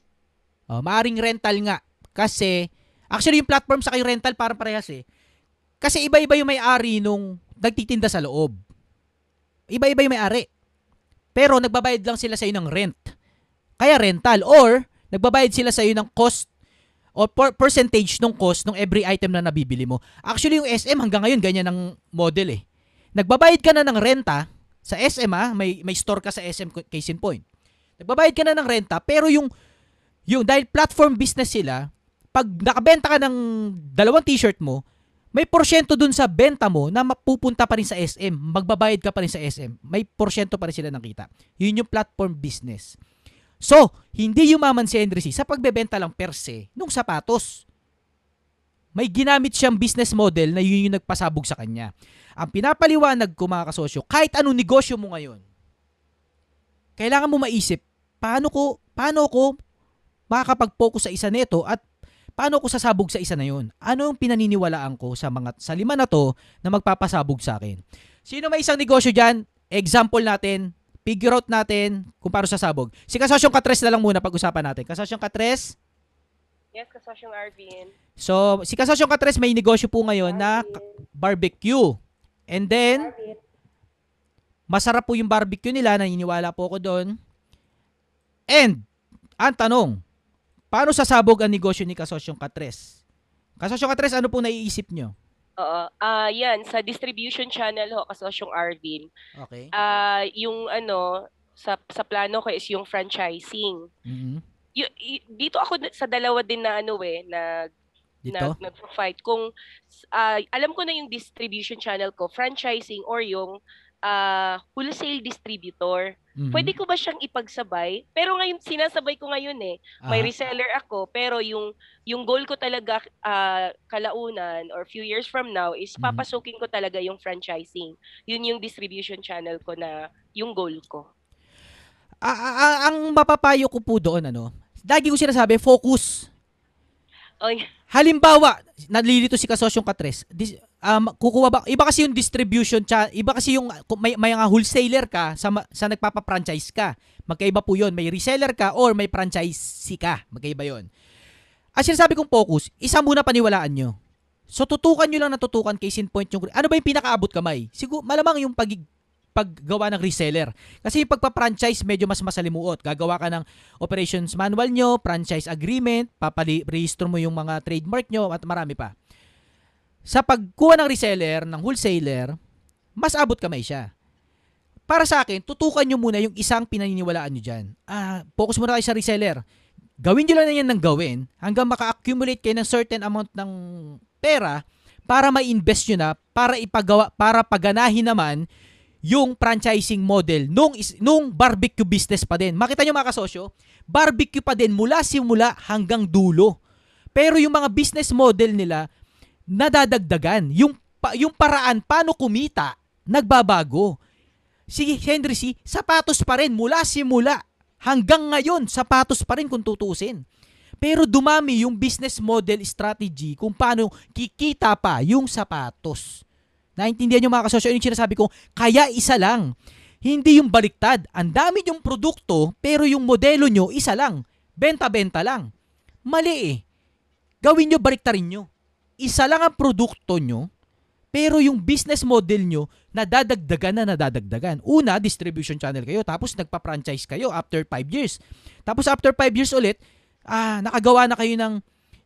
[SPEAKER 2] Oh, maaring rental nga. Kasi, actually yung platform sa yung rental parang parehas eh. Kasi iba-iba yung may-ari nung nagtitinda sa loob. Iba-iba yung may-ari. Pero nagbabayad lang sila sa ng rent. Kaya rental or nagbabayad sila sa ng cost o per- percentage ng cost ng every item na nabibili mo. Actually, yung SM hanggang ngayon ganyan ang model eh. Nagbabayad ka na ng renta sa SM ah, may may store ka sa SM case in point. Nagbabayad ka na ng renta pero yung yung dahil platform business sila, pag nakabenta ka ng dalawang t-shirt mo, may porsyento dun sa benta mo na mapupunta pa rin sa SM. Magbabayad ka pa rin sa SM. May porsyento pa rin sila nakita. Yun yung platform business. So, hindi yumaman si Henry C. sa pagbebenta lang per se nung sapatos. May ginamit siyang business model na yun yung nagpasabog sa kanya. Ang pinapaliwanag ko mga kasosyo, kahit anong negosyo mo ngayon, kailangan mo maisip, paano ko, paano ko makakapag-focus sa isa nito at paano ko sasabog sa isa na yun? Ano yung pinaniniwalaan ko sa mga sa lima na to na magpapasabog sa akin? Sino may isang negosyo dyan? Example natin, figure out natin kung paano sasabog. Si Kasosyong Katres na lang muna pag-usapan natin. Kasosyong Katres,
[SPEAKER 6] Yes, kasosyong Arvin.
[SPEAKER 2] so si Kasosyong Katres may negosyo po ngayon na ka- barbecue. And then, masarap po yung barbecue nila, naniniwala po ako doon. And, ang tanong, paano sasabog ang negosyo ni Kasosyong Katres? Kasosyong Katres, ano po naiisip nyo?
[SPEAKER 6] Oo. Ah, yan sa distribution channel ho kasosyong Arvin.
[SPEAKER 2] Okay.
[SPEAKER 6] Ah, yung ano sa sa plano ko is yung franchising.
[SPEAKER 2] Mhm.
[SPEAKER 6] Y- y- dito ako sa dalawa din na ano eh na
[SPEAKER 2] Dito?
[SPEAKER 6] nag nagpo-fight kung ah, alam ko na yung distribution channel ko, franchising or yung ah, wholesale distributor.
[SPEAKER 2] Mhm.
[SPEAKER 6] Pwede ko ba siyang ipagsabay? Pero ngayon sinasabay ko ngayon eh. May
[SPEAKER 2] Aha.
[SPEAKER 6] reseller ako pero yung yung goal ko talaga ah, kalaunan or few years from now is
[SPEAKER 2] Mhm.
[SPEAKER 6] papasukin ko talaga yung franchising. Yun yung distribution channel ko na yung goal ko.
[SPEAKER 2] Ah, ah, ah, ang mapapayo ko po doon, ano, lagi ko sinasabi, focus.
[SPEAKER 6] Oy,
[SPEAKER 2] Halimbawa, nalilito si kasosyong katres. Dis, um, kukuha ba, iba kasi yung distribution, cha, iba kasi yung may, may mga wholesaler ka sa, sa nagpapa-franchise ka. Magkaiba po yun. May reseller ka or may franchisee ka. Magkaiba yun. At sinasabi kong focus, isa muna paniwalaan nyo. So tutukan nyo lang na tutukan case in point yung ano ba yung pinakaabot kamay? Siguro malamang yung pag paggawa ng reseller. Kasi yung pagpa-franchise medyo mas masalimuot. Gagawa ka ng operations manual nyo, franchise agreement, papali-register mo yung mga trademark nyo at marami pa. Sa pagkuha ng reseller, ng wholesaler, mas abot kamay siya. Para sa akin, tutukan nyo muna yung isang pinaniniwalaan nyo dyan. Ah, focus muna kayo sa reseller. Gawin nyo lang na yan ng gawin hanggang maka-accumulate kayo ng certain amount ng pera para ma-invest nyo na para ipagawa para paganahin naman yung franchising model nung nung barbecue business pa din. Makita nyo mga kasosyo, barbecue pa din mula simula hanggang dulo. Pero yung mga business model nila nadadagdagan. Yung pa, yung paraan paano kumita nagbabago. Si Henry C, sapatos pa rin mula simula hanggang ngayon, sapatos pa rin kung tutusin. Pero dumami yung business model strategy kung paano kikita pa yung sapatos. Naintindihan nyo mga kasosyo, yun yung sinasabi ko, kaya isa lang. Hindi yung baliktad. Ang dami yung produkto, pero yung modelo nyo, isa lang. Benta-benta lang. Mali eh. Gawin nyo, baliktarin nyo. Isa lang ang produkto nyo, pero yung business model nyo, nadadagdagan na nadadagdagan. Una, distribution channel kayo, tapos nagpa-franchise kayo after 5 years. Tapos after 5 years ulit, ah, nakagawa na kayo ng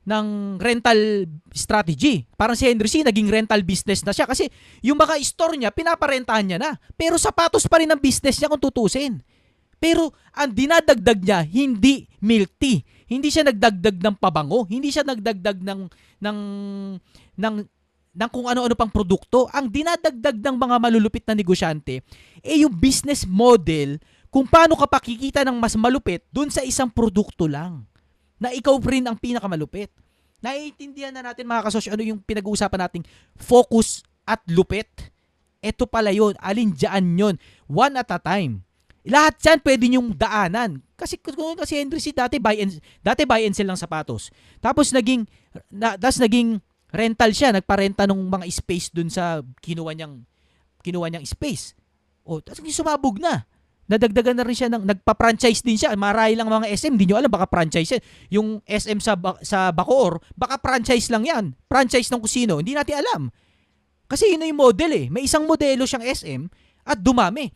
[SPEAKER 2] ng rental strategy. Parang si Henry C, naging rental business na siya kasi yung mga store niya, pinaparentahan niya na. Pero sapatos pa rin ang business niya kung tutusin. Pero ang dinadagdag niya, hindi milk tea. Hindi siya nagdagdag ng pabango. Hindi siya nagdagdag ng, ng, ng, ng kung ano-ano pang produkto. Ang dinadagdag ng mga malulupit na negosyante, eh yung business model kung paano ka pakikita ng mas malupit dun sa isang produkto lang na ikaw rin ang pinakamalupit. Naiintindihan na natin mga kasosyo ano yung pinag-uusapan nating focus at lupit. Ito pala yun. Alin dyan yun. One at a time. Lahat yan pwede nyong daanan. Kasi kasi Henry C dati buy and dati buy and sell ng sapatos. Tapos naging na, tapos naging rental siya, nagparenta ng mga space dun sa kinuha niyang kinuha niyang space. O, tapos sumabog na. Nadagdagan na rin siya ng nagpa-franchise din siya. Marahil lang mga SM, hindi nyo alam baka franchise yan. Yung SM sa sa Bacoor, baka franchise lang yan. Franchise ng kusino, hindi natin alam. Kasi yun yung model eh. May isang modelo siyang SM at dumami.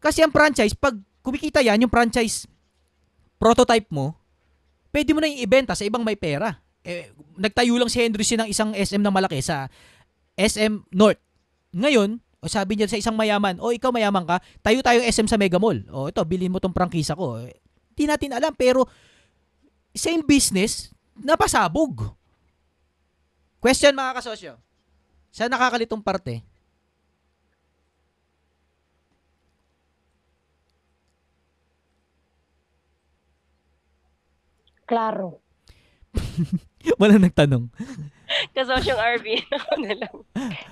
[SPEAKER 2] Kasi ang franchise, pag kumikita yan, yung franchise prototype mo, pwede mo na yung ibenta sa ibang may pera. Eh, nagtayo lang si C ng isang SM na malaki sa SM North. Ngayon, o sabi niya sa isang mayaman, o ikaw mayaman ka, tayo tayong SM sa Mega Mall. O ito, bilhin mo tong prangkisa ko. Eh, Di natin alam, pero same business, napasabog. Question mga kasosyo. Sa nakakalitong parte,
[SPEAKER 7] Klaro.
[SPEAKER 2] wala nagtanong.
[SPEAKER 6] Kasosyong Arvin. Ako na lang.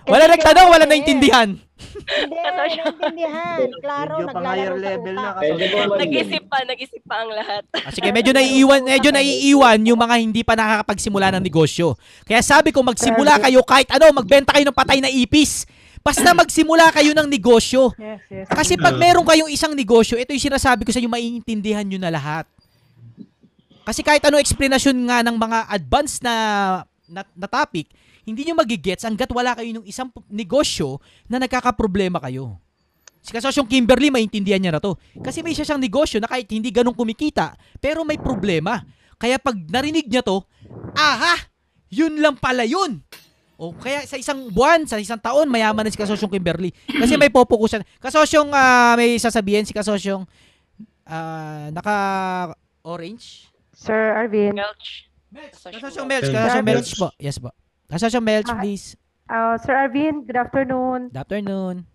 [SPEAKER 2] Wala
[SPEAKER 7] Kasi
[SPEAKER 2] nagtanong, wala
[SPEAKER 7] kasi-
[SPEAKER 2] naintindihan.
[SPEAKER 7] Hindi,
[SPEAKER 6] Kasosyo.
[SPEAKER 7] naintindihan. Klaro,
[SPEAKER 10] Medyo pang higher
[SPEAKER 7] naglalaro sa
[SPEAKER 10] level na
[SPEAKER 6] Nag-isip pa, nag-isip pa ang lahat.
[SPEAKER 2] Ah, sige, medyo naiiwan, medyo naiiwan yung mga hindi pa nakakapagsimula ng negosyo. Kaya sabi ko, magsimula kayo kahit ano, magbenta kayo ng patay na ipis. Basta magsimula kayo ng negosyo.
[SPEAKER 7] Yes, yes.
[SPEAKER 2] Kasi pag meron kayong isang negosyo, ito yung sinasabi ko sa inyo, maiintindihan nyo na lahat. Kasi kahit ano explanation nga ng mga advanced na, na, na topic, hindi nyo magigets hanggat wala kayo ng isang negosyo na nagkakaproblema kayo. Si kasosyong Kimberly, maintindihan niya na to. Kasi may isa siyang negosyo na kahit hindi ganun kumikita, pero may problema. Kaya pag narinig niya to, aha, yun lang pala yun. O kaya sa isang buwan, sa isang taon, mayaman na si kasosyong Kimberly. Kasi may popokusan. Kasosyong ah, may sasabihin si kasosyong ah, naka-orange.
[SPEAKER 11] Sir Arvin,
[SPEAKER 6] Welch.
[SPEAKER 2] Kasosyong Melch, kasosyong Melch po. Yes po. Kasosyong Melch,
[SPEAKER 11] Hi.
[SPEAKER 2] please.
[SPEAKER 11] ah, Sir Arvin, good afternoon.
[SPEAKER 2] Good afternoon.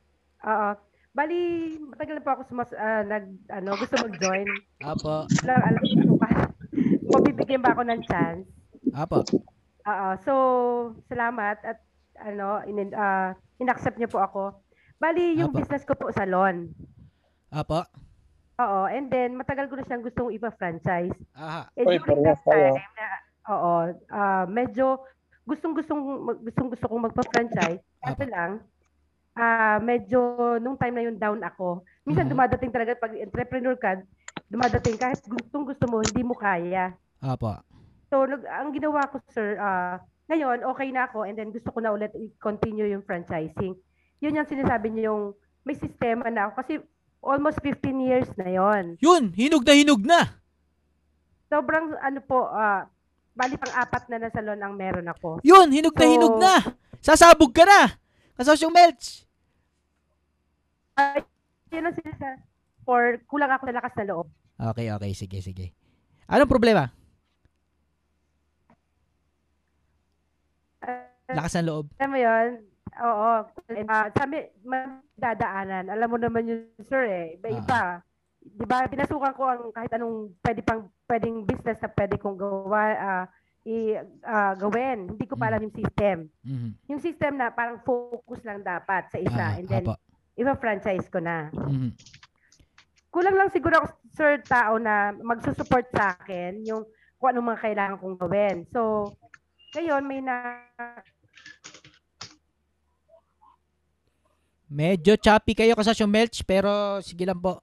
[SPEAKER 11] Oo. bali, matagal na po ako sumas, ah, nag, ano, gusto mag-join.
[SPEAKER 2] Apo.
[SPEAKER 11] Lang, alam ko pa. Mabibigyan ba ako ng chance?
[SPEAKER 2] Apo.
[SPEAKER 11] Oo. So, salamat at ano, in, ah, inaccept niyo po ako. Bali, yung
[SPEAKER 2] Apo.
[SPEAKER 11] business ko po salon.
[SPEAKER 2] Apo.
[SPEAKER 11] Oo. And then, matagal ko na siyang gustong ipa-franchise.
[SPEAKER 2] Aha.
[SPEAKER 11] Eh,
[SPEAKER 4] Uy,
[SPEAKER 11] during that time na, oo, ah, medyo gustong-gustong gustong-gusto kong magpa-franchise. Kaso lang, ah, medyo nung time na yun down ako. Minsan
[SPEAKER 2] Mhm.
[SPEAKER 11] dumadating talaga pag entrepreneur ka, dumadating kahit gustong-gusto mo, hindi mo kaya.
[SPEAKER 2] Apo.
[SPEAKER 11] So, nag, ang ginawa ko, sir, ah, ngayon, okay na ako and then gusto ko na ulit i-continue yung franchising. Yun yung sinasabi niyo yung may sistema na ako kasi almost 15 years na yon.
[SPEAKER 2] Yun, hinog na hinog na.
[SPEAKER 11] Sobrang ano po, ah, bali pang apat na na salon ang meron ako.
[SPEAKER 2] Yun, hinog na
[SPEAKER 11] So-
[SPEAKER 2] hinog na. Sasabog ka na. Kasosyong Melch.
[SPEAKER 11] Ay, yun ang sinasabi. For kulang ako na lakas na loob.
[SPEAKER 2] Okay, okay. Sige, sige. Anong problema?
[SPEAKER 11] Ah,
[SPEAKER 2] Lakas ng loob.
[SPEAKER 11] alam mo yun? Oo. Ah, sabi, dadaanan. Alam mo naman yun, sir eh. Iba-iba. Di ba, pinasukan ko ang kahit anong pwede pang, pwedeng business na pwede kong gawa, ah, i, ah, gawin. Hindi ko pa alam yung system.
[SPEAKER 2] Mhm.
[SPEAKER 11] Yung system na parang focus lang dapat sa isa.
[SPEAKER 2] Ah,
[SPEAKER 11] and then,
[SPEAKER 2] apo.
[SPEAKER 11] iba-franchise ko na.
[SPEAKER 2] Mhm.
[SPEAKER 11] kulang lang siguro ako, sir, tao na magsusupport sa akin yung kung anong mga kailangan kong gawin. So, ngayon may na
[SPEAKER 2] Medyo choppy kayo kasosyong Melch, pero sige lang po.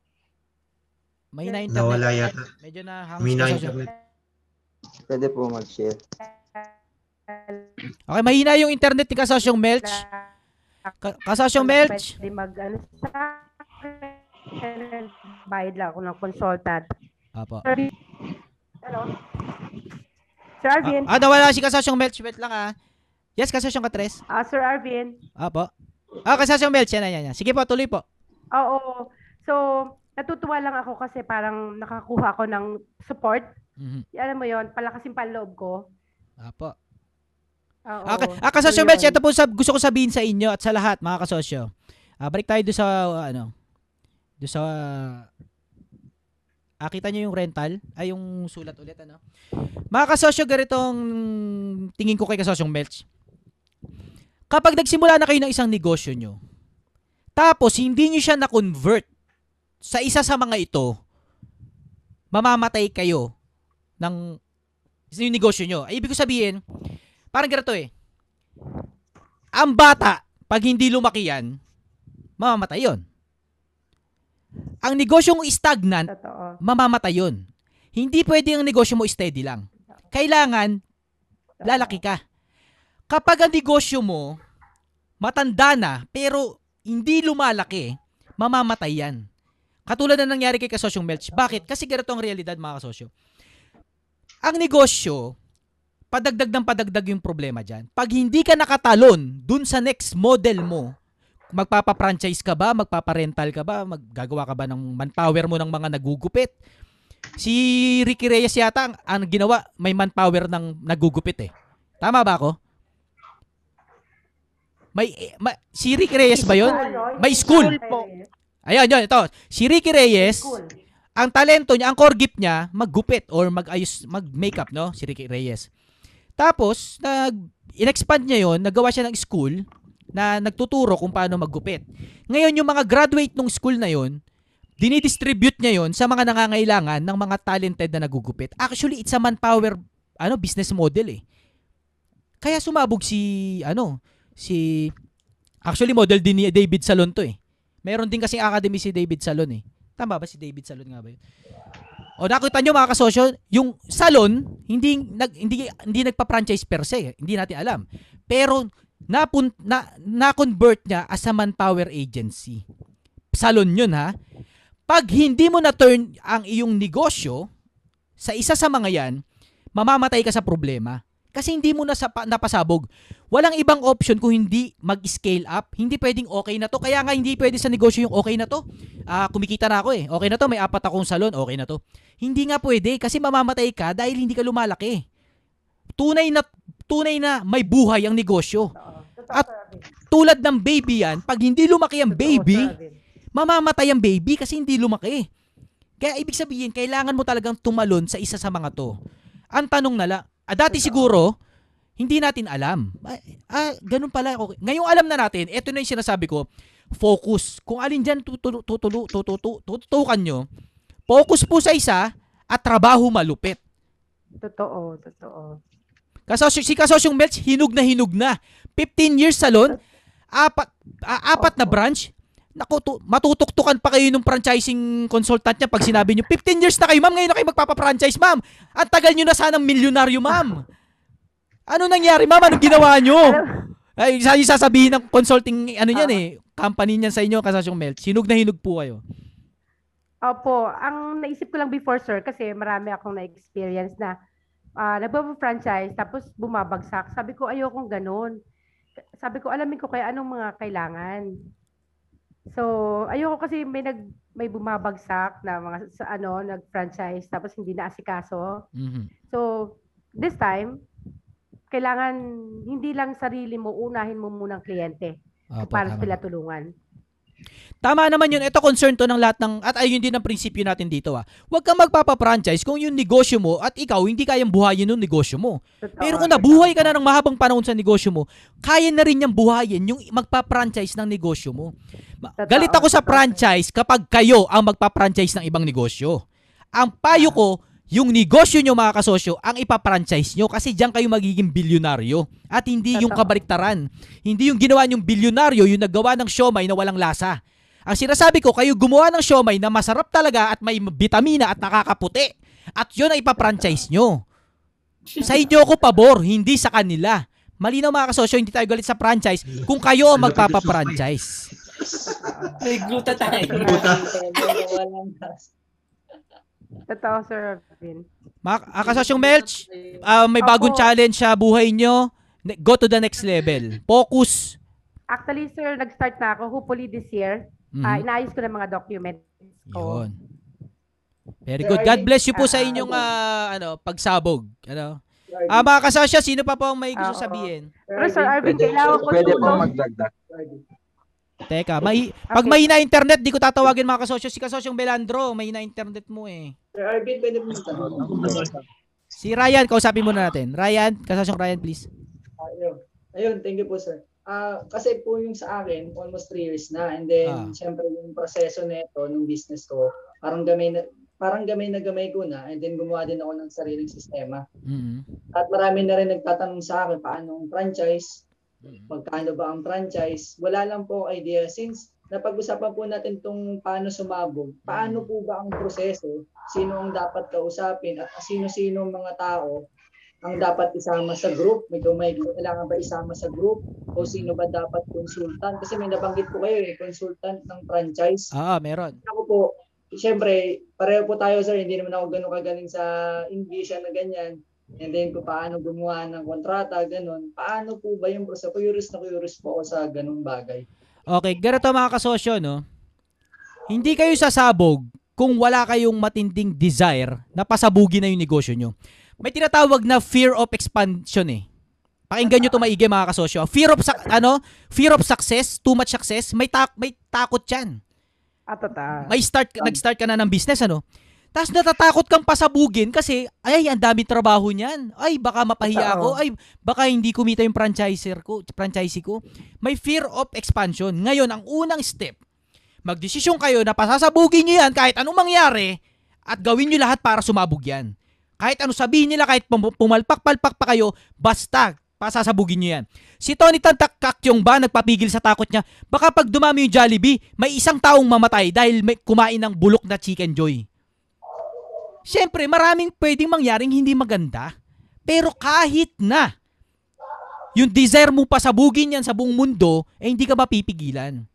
[SPEAKER 2] May na internet.
[SPEAKER 3] Nawala yata.
[SPEAKER 2] Medyo na hangs
[SPEAKER 3] May na internet.
[SPEAKER 10] Pwede po mag-share.
[SPEAKER 2] Okay, mahina yung internet ni kasosyong Melch. Ka- kasosyong Melch.
[SPEAKER 11] Pwede mag, ano, sa bayad lang ako ng consultant.
[SPEAKER 2] Apo.
[SPEAKER 11] Sir, hello? Sir Arvin?
[SPEAKER 2] Ah, nawala si kasosyong Melch. Wait lang ah. Yes, kasosyong Katres.
[SPEAKER 11] Ah, Sir Arvin?
[SPEAKER 2] Apo. Ah, kasosyong Melch. Yan, yan, yan. Sige po, tuloy po.
[SPEAKER 11] Oo. So, natutuwa lang ako kasi parang nakakuha ako ng support.
[SPEAKER 2] Mhm.
[SPEAKER 11] Alam mo yon palakasin pa loob ko.
[SPEAKER 2] Apo.
[SPEAKER 11] Oo.
[SPEAKER 2] Ah, ah kasosyo
[SPEAKER 11] So,
[SPEAKER 2] Melch, ito po sab- gusto ko sabihin sa inyo at sa lahat, mga kasosyo. Ah, balik tayo doon sa, uh, ano, doon sa, ah, kita nyo yung rental? Ay, yung sulat ulit, ano? Mga kasosyo, ganitong tingin ko kay kasosyong Melch. Kapag nagsimula na kayo ng isang negosyo nyo, tapos hindi nyo siya na-convert sa isa sa mga ito, mamamatay kayo ng yung negosyo nyo. Ay, ibig ko sabihin, parang ganito eh. Ang bata, pag hindi lumaki yan, mamamatay yon. Ang negosyong stagnant,
[SPEAKER 11] Totoo.
[SPEAKER 2] mamamatay yon. Hindi pwede ang negosyo mo steady lang. Kailangan, lalaki ka. Kapag ang negosyo mo, matanda na, pero hindi lumalaki, mamamatay yan. Katulad na nangyari kay Kasosyong Melch. Bakit? Kasi ganito ang realidad mga kasosyo. Ang negosyo, padagdag ng padagdag yung problema dyan. Pag hindi ka nakatalon dun sa next model mo, magpapa-franchise ka ba, magpapa-rental ka ba, maggagawa ka ba ng manpower mo ng mga nagugupit. Si Ricky Reyes yata ang, ang ginawa, may manpower ng nagugupit eh. Tama ba ako? May, ma- si Ricky Reyes ba yun? May school. Ayun, yun, ito. Si Ricky Reyes, ang talento niya, ang core gift niya, maggupit or mag-ayos, mag-makeup, no? Si Ricky Reyes. Tapos, nag, in-expand niya yon nagawa siya ng school na nagtuturo kung paano maggupit. Ngayon, yung mga graduate ng school na yon dinidistribute niya yon sa mga nangangailangan ng mga talented na nagugupit. Actually, it's a manpower ano business model eh. Kaya sumabog si ano, si actually model din ni David Salon to eh. Meron din kasi academy si David Salon eh. Tama ba si David Salon nga ba yun? O nakita nyo mga kasosyo, yung salon hindi nag hindi hindi nagpa-franchise per se, eh. hindi natin alam. Pero napun, na na-convert niya as a manpower agency. Salon 'yun ha. Pag hindi mo na turn ang iyong negosyo sa isa sa mga 'yan, mamamatay ka sa problema. Kasi hindi mo na sapa, napasabog. Walang ibang option kung hindi mag-scale up. Hindi pwedeng okay na to. Kaya nga hindi pwede sa negosyo yung okay na to. Ah, kumikita na ako eh. Okay na to, may apat akong salon, okay na to. Hindi nga pwede kasi mamamatay ka dahil hindi ka lumalaki. Tunay na tunay na may buhay ang negosyo. At tulad ng baby yan, pag hindi lumaki ang baby, mamamatay ang baby kasi hindi lumaki. Kaya ibig sabihin, kailangan mo talagang tumalon sa isa sa mga to. Ang tanong na lang, ah, dati siguro, hindi natin alam. Ah, ah, ganun pala. Okay. Ngayong alam na natin, ito na yung sinasabi ko, focus. Kung alin dyan tutulu, tutulu, tutulu, tututukan nyo, focus po sa isa at trabaho malupit.
[SPEAKER 11] Totoo, totoo.
[SPEAKER 2] Kasosyo, si Kasosyong Melch, hinog na hinog na. 15 years salon, apat, ah, apat na branch, Naku, tu- matutuktukan pa kayo ng franchising consultant niya pag sinabi niyo, 15 years na kayo, ma'am, ngayon na kayo magpapa-franchise, ma'am. Ang tagal niyo na sanang milyonaryo, ma'am. Ano nangyari, ma'am? Anong ginawa niyo? Ay, isa yung sasabihin ng consulting, ano yan eh, company niyan sa inyo, kasasyong Melt. Hinog na hinog po kayo.
[SPEAKER 11] Opo, ang naisip ko lang before, sir, kasi marami akong na-experience na uh, nagpa-franchise, tapos bumabagsak. Sabi ko, ayokong ganun. Sabi ko, alamin ko kaya anong mga kailangan. So, ayoko kasi may nag may bumabagsak na mga sa ano, nag-franchise tapos hindi na asikaso.
[SPEAKER 2] Mhm.
[SPEAKER 11] So, this time kailangan hindi lang sarili mo, unahin mo munang kliyente
[SPEAKER 2] Opo,
[SPEAKER 11] para
[SPEAKER 2] tama.
[SPEAKER 11] sila tulungan.
[SPEAKER 2] Tama naman yun. Ito concern to ng lahat ng, at ayun din ang prinsipyo natin dito ah. Huwag kang magpapa-franchise kung yung negosyo mo at ikaw hindi kayang buhayin yung negosyo mo. Pero kung nabuhay ka na ng mahabang panahon sa negosyo mo, kaya na rin niyang buhayin yung magpa-franchise ng negosyo mo. Galit ako sa franchise kapag kayo ang magpa-franchise ng ibang negosyo. Ang payo ko, yung negosyo nyo mga kasosyo, ang ipa-franchise nyo kasi diyan kayo magiging bilyonaryo. At hindi yung kabaliktaran. Hindi yung ginawa yung bilyonaryo, yung naggawa ng siomay na walang lasa. Ang sinasabi ko, kayo gumawa ng siomay na masarap talaga at may vitamina at nakakaputi. At yun ay ipa-franchise nyo. Sa inyo ko pabor, hindi sa kanila. Malinaw mga kasosyo, hindi tayo galit sa franchise kung kayo ang magpapa-franchise.
[SPEAKER 12] May gluta tayo.
[SPEAKER 11] Totoo, Sir Robin.
[SPEAKER 2] Mga ah, Melch, ah, may bagong
[SPEAKER 11] Opo.
[SPEAKER 2] challenge sa buhay nyo. Ne- Go to the next level. Focus.
[SPEAKER 11] Actually, sir, nag-start na ako hopefully this year.
[SPEAKER 2] Mhm.
[SPEAKER 11] Ah, inaayos ko na mga documents ko.
[SPEAKER 2] Yun. Very good. God bless you po sa inyong ah, ano, pagsabog. Ano? Ah, mga kasosyo, sino pa po ang may gusto
[SPEAKER 11] Oo.
[SPEAKER 2] sabihin?
[SPEAKER 11] Pero Sir Arvin, kailangan ko
[SPEAKER 10] Pwede po magdagdag.
[SPEAKER 2] Teka, may, pag
[SPEAKER 11] Okay.
[SPEAKER 2] may na internet, di ko tatawagin mga kasosyo. Si kasosyong Belandro, may na internet mo eh.
[SPEAKER 12] Sir Arvin, pwede mo
[SPEAKER 2] Si Ryan, kausapin muna natin. Ryan, kasosyong Ryan, please.
[SPEAKER 12] Ayun. Ayun, thank you po sir. Ah, kasi po yung sa akin, almost 3 years na. And then,
[SPEAKER 2] Ah.
[SPEAKER 12] syempre yung proseso nito ng business ko, parang gamay na, parang gamay na gamay ko na. And then, gumawa din ako ng sariling sistema.
[SPEAKER 2] Mhm.
[SPEAKER 12] At marami na rin nagtatanong sa akin, paano ang franchise? Magkano ba ang franchise? Wala lang po idea. Since napag-usapan po natin tong paano sumabog, paano po ba ang proseso? Sino ang dapat kausapin? At sino-sino mga tao ang dapat isama sa group, may may kailangan ba isama sa group o sino ba dapat consultant kasi may nabanggit po kayo eh, consultant ng franchise.
[SPEAKER 2] Ah, meron.
[SPEAKER 12] Ako po, siyempre, pareho po tayo sir, hindi naman ako ganun kagaling sa English na ganyan. And then kung paano gumawa ng kontrata, ganun. Paano po ba yung proseso? Curious na curious po ako sa ganung bagay.
[SPEAKER 2] Okay, ganito mga kasosyo, no? Hindi kayo sasabog kung wala kayong matinding desire na pasabugin na yung negosyo nyo. May tinatawag na fear of expansion eh. Pakinggan nyo to maigi mga kasosyo. Fear of sa- ano? Fear of success, too much success, may ta- may takot 'yan.
[SPEAKER 11] Totoo.
[SPEAKER 2] May start nag-start ka na ng business ano? Tapos natatakot kang pasabugin kasi ay ang dami trabaho niyan. Ay baka mapahiya ako. Ay baka hindi kumita yung franchiser ko, franchisee ko. May fear of expansion. Ngayon ang unang step, magdesisyon kayo na pasasabugin niyo yan kahit anong mangyari at gawin niyo lahat para sumabog yan. Kahit ano sabihin nila, kahit pum- pumalpak-palpak pa kayo, basta pasasabugin niyo yan. Si Tony Tantakakyong ba nagpapigil sa takot niya? Baka pag dumami yung Jollibee, may isang taong mamatay dahil may kumain ng bulok na chicken joy. Siyempre, maraming pwedeng mangyaring hindi maganda. Pero kahit na yung desire mo pasabugin yan sa buong mundo, eh hindi ka mapipigilan.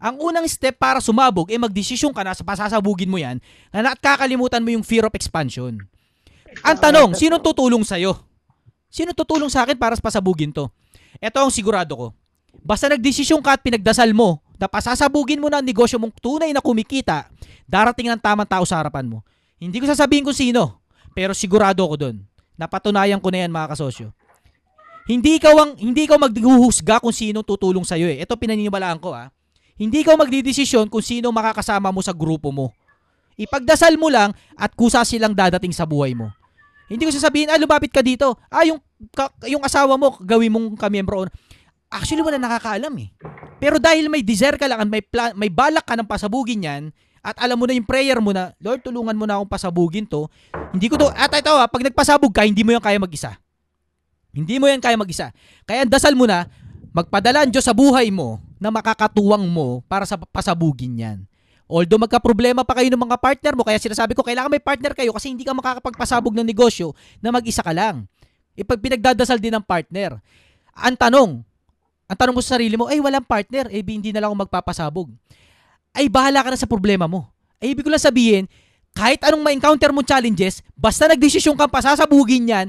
[SPEAKER 2] Ang unang step para sumabog, eh magdesisyon ka na sa pasasabugin mo yan na at kakalimutan mo yung fear of expansion. Ang tanong, sino tutulong sa'yo? Sino tutulong sa akin para pasabugin to? Ito ang sigurado ko. Basta nagdesisyon ka at pinagdasal mo na pasasabugin mo na ang negosyo mong tunay na kumikita, darating ang tamang tao sa harapan mo. Hindi ko sasabihin kung sino, pero sigurado ako doon. Napatunayan ko na yan mga kasosyo. Hindi ikaw ang hindi ikaw maghuhusga kung sino tutulong sa iyo eh. Ito pinaniniwalaan ko ah. Hindi ikaw magdidesisyon kung sino makakasama mo sa grupo mo. Ipagdasal mo lang at kusa silang dadating sa buhay mo. Hindi ko sasabihin, ah, lumapit ka dito. Ah, yung, ka- yung asawa mo, gawin mong kamiyembro. Actually, wala nakakaalam eh. Pero dahil may desire ka lang may, pla- may balak ka ng pasabugin yan, at alam mo na yung prayer mo na, Lord, tulungan mo na akong pasabugin to. Hindi ko to, at ito ah, pag nagpasabog ka, hindi mo yan kaya mag-isa. Hindi mo yan kaya mag-isa. Kaya dasal mo na, magpadala ang Diyos sa buhay mo na makakatuwang mo para sa pasabugin yan. Although magka-problema pa kayo ng mga partner mo, kaya sinasabi ko, kailangan may partner kayo kasi hindi ka makakapagpasabog ng negosyo na mag-isa ka lang. Ipag pinagdadasal din ng partner. Ang tanong, ang tanong mo sa sarili mo, ay walang partner, eh hindi na lang ako magpapasabog. Ay bahala ka na sa problema mo. Ay ibig ko lang sabihin, kahit anong ma-encounter mo challenges, basta nagdesisyon kang pasasabugin yan,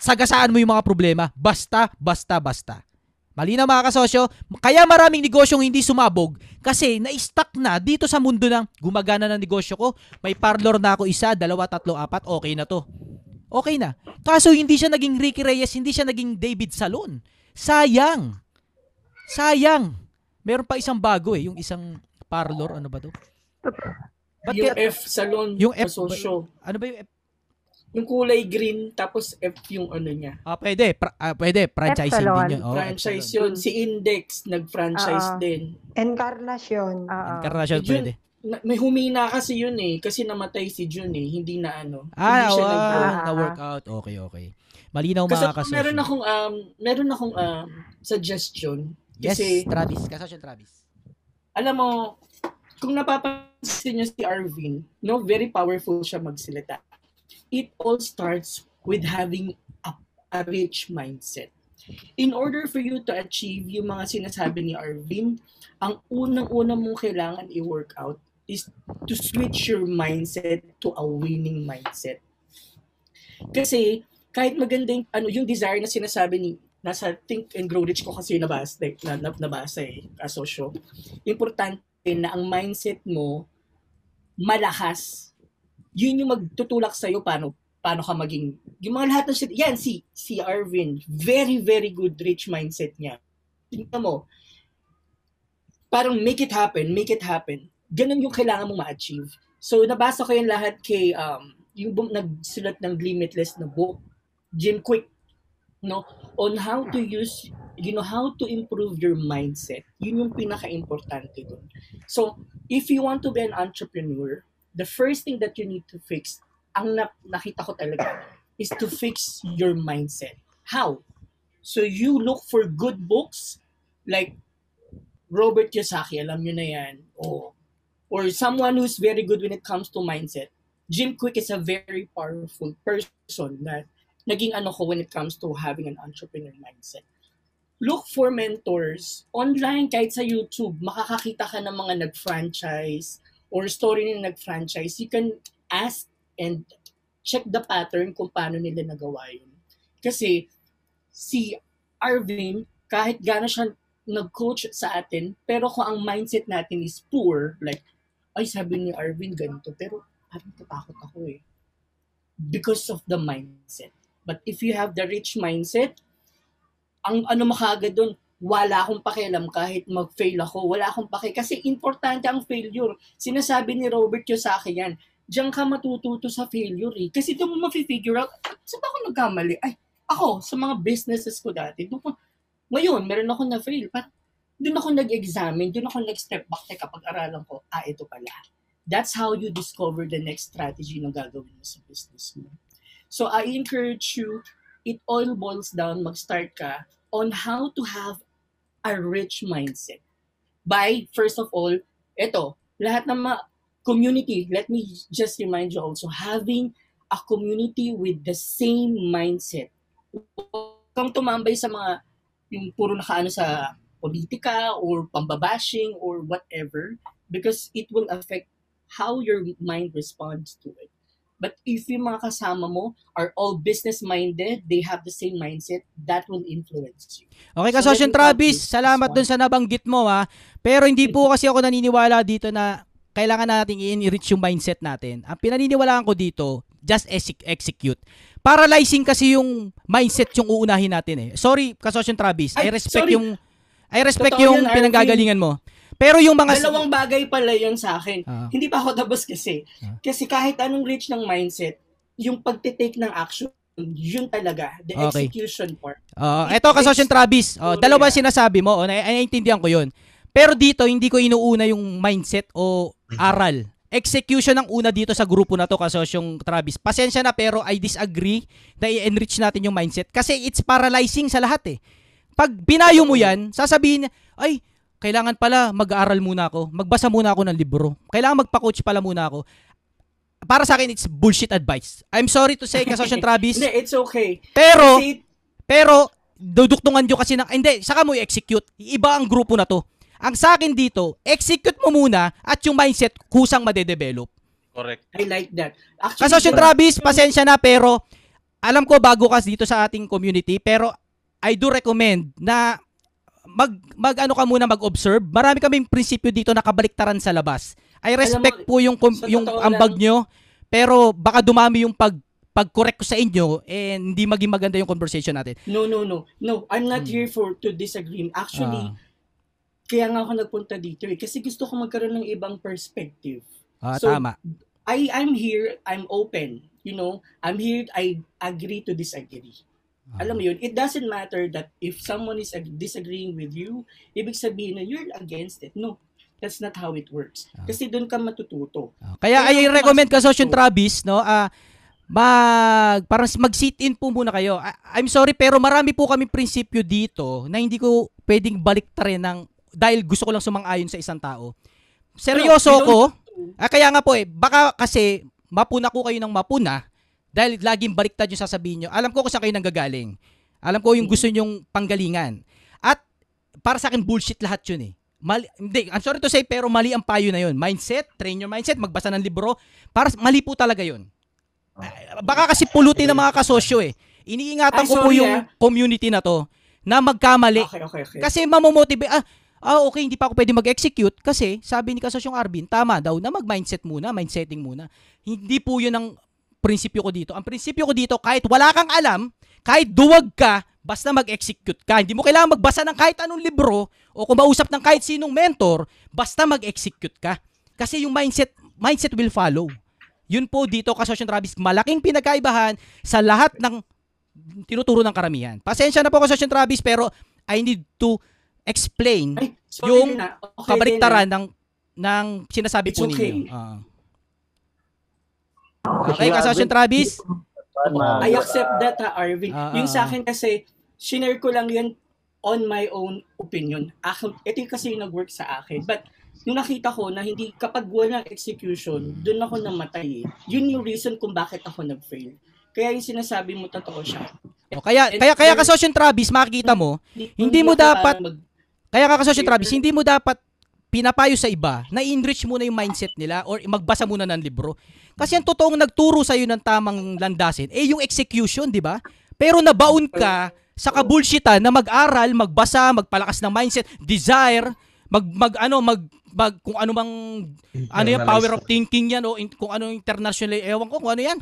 [SPEAKER 2] sagasaan mo yung mga problema. Basta, basta, basta. Malinaw mga kasosyo, kaya maraming negosyong hindi sumabog kasi na-stuck na dito sa mundo ng gumagana ng negosyo ko. May parlor na ako isa, dalawa, tatlo, apat, okay na to. Okay na. Kaso hindi siya naging Ricky Reyes, hindi siya naging David Salon. Sayang. Sayang. Meron pa isang bago eh, yung isang parlor, ano ba to? Ba't
[SPEAKER 13] yung
[SPEAKER 2] kaya-
[SPEAKER 13] F salon,
[SPEAKER 2] Yung F,
[SPEAKER 13] kasosyo.
[SPEAKER 2] ano ba yung F?
[SPEAKER 13] Yung kulay green, tapos F yung ano niya.
[SPEAKER 2] Ah, pwede. Pra- ah, pwede. Franchising din yun. Oh,
[SPEAKER 13] franchise yun. Si Index, nag-franchise
[SPEAKER 11] Oo.
[SPEAKER 13] din.
[SPEAKER 7] Encarnacion.
[SPEAKER 2] Encarnacion
[SPEAKER 13] Eh, Jun,
[SPEAKER 2] pwede.
[SPEAKER 13] na- may humina kasi yun eh. Kasi namatay si Jun eh. Hindi na ano.
[SPEAKER 2] Ah,
[SPEAKER 13] hindi siya
[SPEAKER 2] wow,
[SPEAKER 13] nag-
[SPEAKER 2] na-workout. Okay, okay. Malinaw
[SPEAKER 13] Kasi
[SPEAKER 2] mga kasosyo.
[SPEAKER 13] meron akong um meron akong um suggestion
[SPEAKER 2] Yes,
[SPEAKER 13] kasi
[SPEAKER 2] Travis. Kasosyo Travis.
[SPEAKER 13] Alam mo kung napapansin niyo si Arvin, no, very powerful siya magsalita. It all starts with having a, a rich mindset. In order for you to achieve yung mga sinasabi ni Arvin, ang unang-una mong kailangan i-work out is to switch your mindset to a winning mindset. Kasi kahit maganda yung, ano, yung desire na sinasabi ni nasa Think and Grow Rich ko kasi nabasa, na, na, nabasa eh, kasosyo. Importante na ang mindset mo malakas. Yun yung magtutulak sa'yo paano, paano ka maging, yung mga lahat ng shit, yan, si, si Arvin, very, very good rich mindset niya. Tingnan mo, parang make it happen, make it happen. Ganun yung kailangan mong ma-achieve. So, nabasa ko yung lahat kay, um, yung nagsulat ng Limitless na book, Jim Quick, no, on how to use, you know, how to improve your mindset. Yun yung pinaka-importante dun. So, if you want to be an entrepreneur, the first thing that you need to fix, ang na- nakita ko talaga, is to fix your mindset. How? So, you look for good books, like Robert Kiyosaki, alam nyo na yan, o or someone who's very good when it comes to mindset. Jim Quick is a very powerful person that naging ano ko when it comes to having an entrepreneur mindset. Look for mentors online kahit sa YouTube. Makakakita ka ng mga nag-franchise or story na nag-franchise. You can ask and check the pattern kung paano nila nagawa yun. Kasi si Arvin, kahit gano'n siya nag-coach sa atin, pero kung ang mindset natin is poor, like, ay sabi ni Arvin ganito, pero parang tatakot ako eh. Because of the mindset. But if you have the rich mindset, ang ano makagad doon, wala akong pakialam kahit mag-fail ako. Wala akong paki kasi importante ang failure. Sinasabi ni Robert Kiyosaki yan. Diyan ka matututo sa failure eh. Kasi doon mo ma-figure out, saan ba ako nagkamali? Ay, ako, sa mga businesses ko dati, doon ko, ngayon, meron ako na-fail. Parang, doon ako nag-examine, doon ako nag-step back, teka, pag-aralan ko, ah, ito pala. That's how you discover the next strategy na gagawin mo sa business mo. So, I encourage you, it all boils down, mag-start ka on how to have a rich mindset. By, first of all, ito, lahat ng ma- community, let me just remind you also, having a community with the same mindset. Kang tumambay sa mga yung puro nakaano sa politika or pambabashing or whatever because it will affect how your mind responds to it. But if yung mga kasama mo are all business-minded, they have the same mindset, that will influence you.
[SPEAKER 2] Okay,
[SPEAKER 13] So,
[SPEAKER 2] Kasosyon
[SPEAKER 13] add
[SPEAKER 2] Travis, salamat dun sa nabanggit mo ha. Pero hindi po kasi ako naniniwala dito na kailangan nating i-enrich yung mindset natin. Ang pinaniniwalaan ko dito, just exec- execute. Paralyzing kasi yung mindset yung uunahin natin eh. Sorry, Kasosyon Travis. I respect
[SPEAKER 13] sorry.
[SPEAKER 2] yung I respect
[SPEAKER 13] Totoo
[SPEAKER 2] yung
[SPEAKER 13] yun,
[SPEAKER 2] pinanggagalingan mo. Pero yung mga
[SPEAKER 13] Dalawang bagay pala yun sa akin.
[SPEAKER 2] Ah.
[SPEAKER 13] Hindi pa ako tapos kasi. Kasi kahit anong reach ng mindset, yung pagtitake ng action, yun talaga. The
[SPEAKER 2] Okay.
[SPEAKER 13] execution part.
[SPEAKER 2] Oh, eto Kasosyon Travis. Oh, dalawa sinasabi mo, oh, na- naiintindihan ko 'yun. Pero dito hindi ko inuuna yung mindset o aral. Execution ang una dito sa grupo na to kasosyong Travis. Pasensya na pero I disagree na i-enrich natin yung mindset kasi it's paralyzing sa lahat eh. Pag binayo mo yan, sasabihin, ay, kailangan pala mag-aaral muna ako. Magbasa muna ako ng libro. Kailangan magpa-coach pala muna ako. Para sa akin, it's bullshit advice. I'm sorry to say, Kasosyon Travis.
[SPEAKER 13] Hindi, it's okay.
[SPEAKER 2] Pero,
[SPEAKER 13] Kasi-
[SPEAKER 2] pero, duduktungan nyo kasi ng, hindi, saka mo i-execute. Iba ang grupo na to. Ang sa akin dito, execute mo muna at yung mindset kusang madedevelop.
[SPEAKER 9] Correct.
[SPEAKER 13] I like that.
[SPEAKER 2] Kasosyon Travis, pasensya na pero alam ko bago ka dito sa ating community pero I do recommend na mag mag ano ka muna mag-observe. Marami kaming prinsipyo dito na kabaliktaran sa labas. I respect
[SPEAKER 13] Alam mo,
[SPEAKER 2] po yung kom- yung ambag nyo pero baka dumami yung pag pag-correct ko sa inyo and hindi maging maganda yung conversation natin.
[SPEAKER 13] No, no, no. No, I'm not
[SPEAKER 2] Hmm.
[SPEAKER 13] here for to disagree. Actually,
[SPEAKER 2] Ah.
[SPEAKER 13] kaya nga ako nagpunta dito eh. Kasi gusto ko magkaroon ng ibang perspective.
[SPEAKER 2] Ah,
[SPEAKER 13] So,
[SPEAKER 2] tama.
[SPEAKER 13] I, I'm here, I'm open. You know, I'm here, I agree to disagree.
[SPEAKER 2] Ah.
[SPEAKER 13] Alam mo yun, it doesn't matter that if someone is ag- disagreeing with you, ibig sabihin na you're against it. No, that's not how it works. Kasi doon ka matututo.
[SPEAKER 2] Kaya I
[SPEAKER 13] Kaya
[SPEAKER 2] recommend ka Sosyon Travis, no? Ah mag parang mag-sit in po muna kayo. I- I'm sorry pero marami po kami prinsipyo dito na hindi ko pwedeng baliktarin ng dahil gusto ko lang sumang-ayon sa isang tao. Seryoso
[SPEAKER 13] Pero,
[SPEAKER 2] ko. Ah, kaya nga po eh, baka kasi mapuna ko kayo ng mapuna dahil laging baliktad yung sasabihin nyo. Alam ko kung saan kayo nanggagaling. Alam ko yung gusto nyong panggalingan. At para sa akin bullshit lahat yun eh. Mali, hindi, I'm sorry to say pero mali ang payo na yun. Mindset, train your mindset, magbasa ng libro. Para mali po talaga yun. Ah, Baka kasi pulutin ng mga kasosyo eh. Iniingatan
[SPEAKER 13] Ay,
[SPEAKER 2] ko po yung
[SPEAKER 13] ah.
[SPEAKER 2] community na to na magkamali.
[SPEAKER 13] Okay, okay, okay.
[SPEAKER 2] Kasi mamomotivate, ah, ah, okay, hindi pa ako pwede mag-execute kasi sabi ni Kasosyong Arvin, tama daw na mag-mindset muna, mindsetting muna. Hindi po yun ang prinsipyo ko dito. Ang prinsipyo ko dito, kahit wala kang alam, kahit duwag ka, basta mag-execute ka. Hindi mo kailangan magbasa ng kahit anong libro o kung mausap ng kahit sinong mentor, basta mag-execute ka. Kasi yung mindset, mindset will follow. Yun po dito, Kasosyon Travis, malaking pinagkaibahan sa lahat ng tinuturo ng karamihan. Pasensya na po, Kasosyon Travis, pero I need to explain
[SPEAKER 13] sorry
[SPEAKER 2] yung
[SPEAKER 13] ah. Okay
[SPEAKER 2] kabaliktaran ng ng sinasabi
[SPEAKER 13] It's
[SPEAKER 2] po
[SPEAKER 13] okay.
[SPEAKER 2] ninyo. Ah. Okay, Kasosyon Travis?
[SPEAKER 13] I accept that ha, Arvin.
[SPEAKER 2] Ah,
[SPEAKER 13] yung
[SPEAKER 2] ah,
[SPEAKER 13] sa
[SPEAKER 2] ah.
[SPEAKER 13] akin kasi, shinare ko lang yun on my own opinion. Ako, ito yung kasi yung nag-work sa akin. But, yung nakita ko na hindi, kapag walang execution, doon ako namatay eh. Yun yung reason kung bakit ako nag-fail. Kaya yung sinasabi mo, totoo siya.
[SPEAKER 2] O, kaya,
[SPEAKER 13] And
[SPEAKER 2] kaya, kaya
[SPEAKER 13] there-
[SPEAKER 2] kasosyo Travis, makikita mo, hindi mo dapat, kaya ka kasosyo Travis, hindi mo dapat pinapayo sa iba na enrich muna yung mindset nila or magbasa muna ng libro. Kasi ang totoong nagturo sa iyo ng tamang landasin, eh yung execution, di ba? Pero nabaon ka sa kabulshitan na mag-aral, magbasa, magpalakas ng mindset, desire, mag, mag ano, mag, mag kung ano mang ano yan, power of thinking yan o in, kung ano international, ewan ko kung ano yan.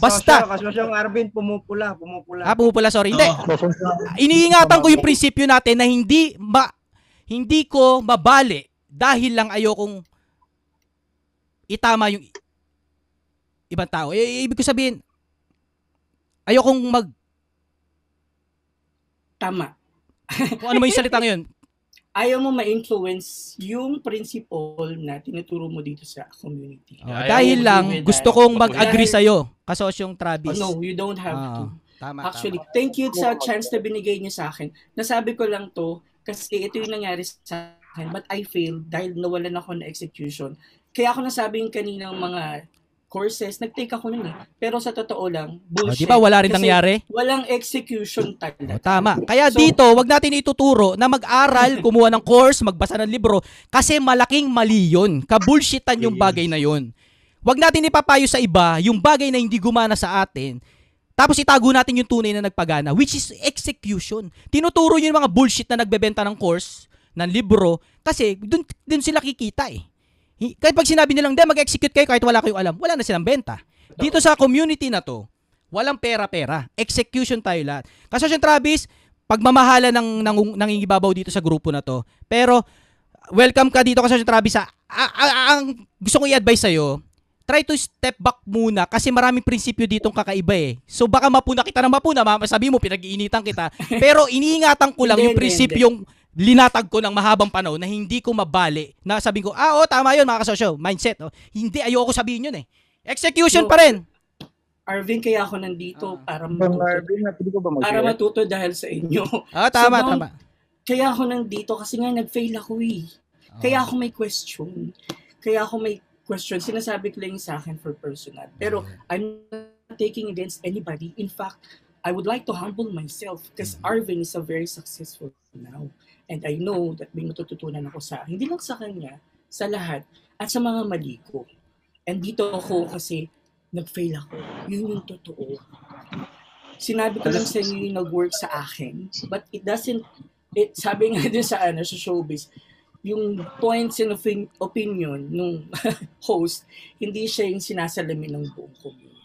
[SPEAKER 2] Basta,
[SPEAKER 14] Kasosyong Arvin, pumupula, pumupula.
[SPEAKER 2] Ah, pupula, sorry. Hindi. Iniingatan ko yung prinsipyo natin na hindi ma, hindi ko mabali dahil lang ayokong itama yung ibang tao. Eh, ibig ko sabihin, ayokong mag,
[SPEAKER 13] Tama.
[SPEAKER 2] kung ano mo yung salita ngayon.
[SPEAKER 13] Ayaw mo ma-influence yung principle na tinuturo mo dito sa community.
[SPEAKER 2] Oh, dahil lang, gusto kong mag-agree sa'yo, kasosyong
[SPEAKER 13] Oh,
[SPEAKER 2] Travis.
[SPEAKER 13] no, you don't have
[SPEAKER 2] Ah,
[SPEAKER 13] to.
[SPEAKER 2] Tama,
[SPEAKER 13] Actually, thank you sa chance na binigay niyo sa akin. Nasabi ko lang to kasi ito yung nangyari sa akin but I failed dahil nawalan ako ng execution. Kaya ako nasabi yung kaninang mga courses, nag-take ako nun eh. Pero sa totoo lang,
[SPEAKER 2] Oh, di
[SPEAKER 13] bullshit.
[SPEAKER 2] ba wala rin nangyari?
[SPEAKER 13] Walang execution talaga.
[SPEAKER 2] Tama. Kaya
[SPEAKER 13] So-
[SPEAKER 2] dito, wag natin ituturo na mag-aral, kumuha ng course, magbasa ng libro kasi malaking mali yun. Kabulshitan yung bagay na yun. Wag natin ipapayo sa iba yung bagay na hindi gumana sa atin. Tapos itago natin yung tunay na nagpagana, which is execution. Tinuturo yun yung mga bullshit na nagbebenta ng course, ng libro, kasi dun, dun sila kikita eh. Hi- Kahit pag sinabi nilang, hindi, mag-execute kayo kahit wala kayong alam, wala na silang benta. Dito sa community na to, walang pera-pera. Execution tayo lahat. Kasi si Travis, pagmamahala ng, ng nangingibabaw dito sa grupo na to. Pero, welcome ka dito kasi si Travis. Ha? A- a- ang gusto kong i-advise sa'yo, try to step back muna kasi maraming prinsipyo ditong kakaiba eh. So baka mapuna kita na mapuna, ma- sabi mo pinag-iinitan kita. Pero iniingatan ko lang yung prinsipyong linatag ko ng mahabang panahon na hindi ko mabali. Na sabi ko, ah, oh, tama yun mga kasosyo, mindset. Oh. Hindi, ayoko sabihin yun eh. Execution
[SPEAKER 13] No.
[SPEAKER 2] pa rin.
[SPEAKER 13] Arvin, kaya ako nandito para
[SPEAKER 14] Bang
[SPEAKER 13] matuto.
[SPEAKER 14] Arvin, pwede ko ba mag
[SPEAKER 13] Para matuto dahil sa inyo.
[SPEAKER 2] Ah, tama,
[SPEAKER 13] So,
[SPEAKER 2] tama.
[SPEAKER 13] Kaya ako nandito kasi nga nag-fail ako eh.
[SPEAKER 2] Ah.
[SPEAKER 13] Kaya ako may question. Kaya ako may question. Sinasabi ko lang sa akin for personal. Pero I'm not taking against anybody. In fact, I would like to humble myself because
[SPEAKER 2] Mm-hmm.
[SPEAKER 13] Arvin is a very successful now. And I know that may matututunan ako sa, hindi lang sa kanya, sa lahat, at sa mga mali ko. And dito ako kasi nag-fail ako. Yun yung totoo. Sinabi ko lang sa inyo yung nag-work sa akin, but it doesn't, it, sabi nga din sa, ano, sa showbiz, yung points and opin- opinion nung host, hindi siya yung sinasalamin ng buong community.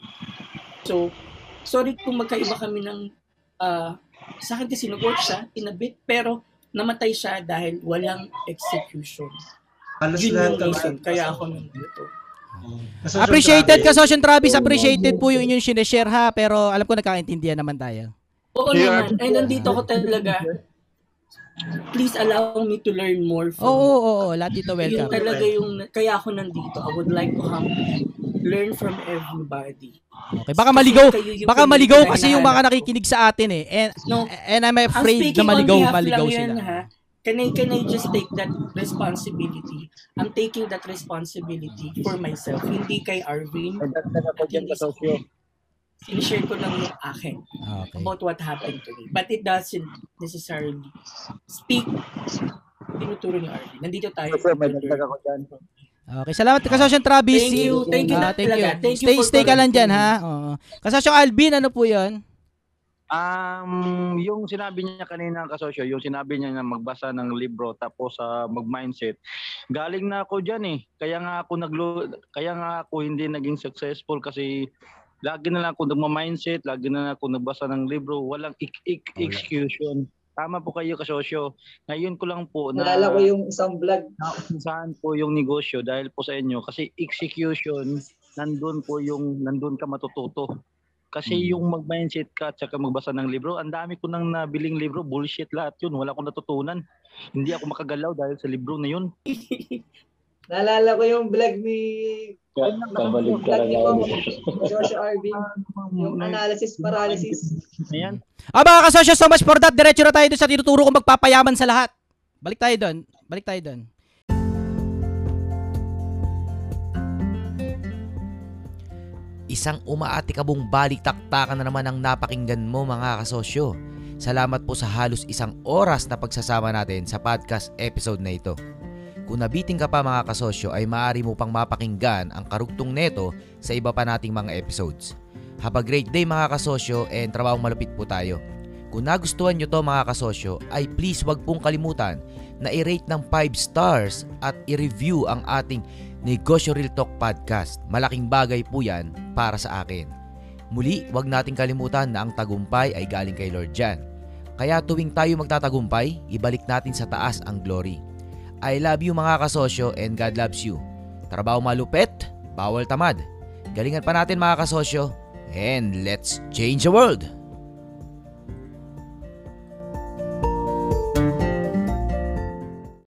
[SPEAKER 13] So, sorry kung magkaiba kami ng, ah, sa akin kasi nag-work siya in a bit, pero namatay siya dahil walang execution.
[SPEAKER 3] Halos
[SPEAKER 13] Yun
[SPEAKER 3] lahat
[SPEAKER 13] yung
[SPEAKER 3] ng-
[SPEAKER 13] reason, kaya ako nandito.
[SPEAKER 3] Kasosyo
[SPEAKER 2] Appreciated
[SPEAKER 3] Travis.
[SPEAKER 2] ka, Sosyon Travis. Appreciated po yung inyong sineshare ha. Pero alam ko nagkakaintindihan naman tayo.
[SPEAKER 13] Oo
[SPEAKER 2] Yeah.
[SPEAKER 13] naman, ay nandito ko talaga. Please allow me to learn more
[SPEAKER 2] Oo,
[SPEAKER 13] from
[SPEAKER 2] oo, oo. Lahat dito
[SPEAKER 13] Yung
[SPEAKER 2] welcome.
[SPEAKER 13] talaga yung, kaya ako nandito. I would like to humbly learn from everybody.
[SPEAKER 2] Okay, baka maligaw, baka maligaw kasi yung mga nakikinig sa atin eh. And,
[SPEAKER 13] No.
[SPEAKER 2] and I'm afraid na maligaw, maligaw sila.
[SPEAKER 13] yan, ha? Can I, can I just take that responsibility? I'm taking that responsibility for myself. Hindi kay Arvin. Sinishare ko lang yung akin
[SPEAKER 2] Okay.
[SPEAKER 13] about what happened to me. But it doesn't necessarily speak tinuturo ni Arvin. Nandito tayo.
[SPEAKER 2] Okay, salamat Kasosyon Travis.
[SPEAKER 13] Thank you. Thank you na talaga. Thank you
[SPEAKER 2] stay,
[SPEAKER 13] for
[SPEAKER 2] stay ka lang
[SPEAKER 13] correcting
[SPEAKER 2] ha. Oo. Kasosyon Alvin, ano po yun?
[SPEAKER 14] Um, yung sinabi niya kanina kasosyo, yung sinabi niya na magbasa ng libro tapos sa mag-mindset. Galing na ako diyan eh. Kaya nga ako naglo kaya nga ako hindi naging successful kasi lagi na lang ako nagma-mindset, lagi na lang ako nagbasa ng libro, walang ik- ik- execution. Tama po kayo kasosyo. Ngayon ko lang po na
[SPEAKER 12] Nalala ko yung isang vlog.
[SPEAKER 14] saan po yung negosyo dahil po sa inyo kasi execution nandun po yung nandun ka matututo. Kasi yung mag-mindset ka at saka magbasa ng libro, ang dami ko nang nabiling libro, bullshit lahat yun, wala akong natutunan. Hindi ako makagalaw dahil sa libro na yun.
[SPEAKER 12] Naalala ko yung vlog ni
[SPEAKER 14] Kabalik
[SPEAKER 12] yung vlog ni Ma'am Joshua Arvin. Yung analysis paralysis.
[SPEAKER 14] Ayan.
[SPEAKER 2] Ah, mga kasosyo, so much for that. Diretso na tayo doon sa tinuturo kong magpapayaman sa lahat. Balik tayo doon. Balik tayo doon.
[SPEAKER 1] Isang umaatikabong balik-taktakan na naman ang napakinggan mo mga kasosyo. Salamat po sa halos isang oras na pagsasama natin sa podcast episode na ito. Kung nabiting ka pa mga kasosyo ay maaari mo pang mapakinggan ang karugtong neto sa iba pa nating mga episodes. Have a great day mga kasosyo and trabahong malupit po tayo. Kung nagustuhan nyo to mga kasosyo ay please wag pong kalimutan na i-rate ng 5 stars at i-review ang ating Negosyo Real Talk Podcast. Malaking bagay po yan para sa akin. Muli, wag nating kalimutan na ang tagumpay ay galing kay Lord Jan. Kaya tuwing tayo magtatagumpay, ibalik natin sa taas ang glory. I love you mga kasosyo and God loves you. Trabaho malupit, bawal tamad. Galingan pa natin mga kasosyo and let's change the world!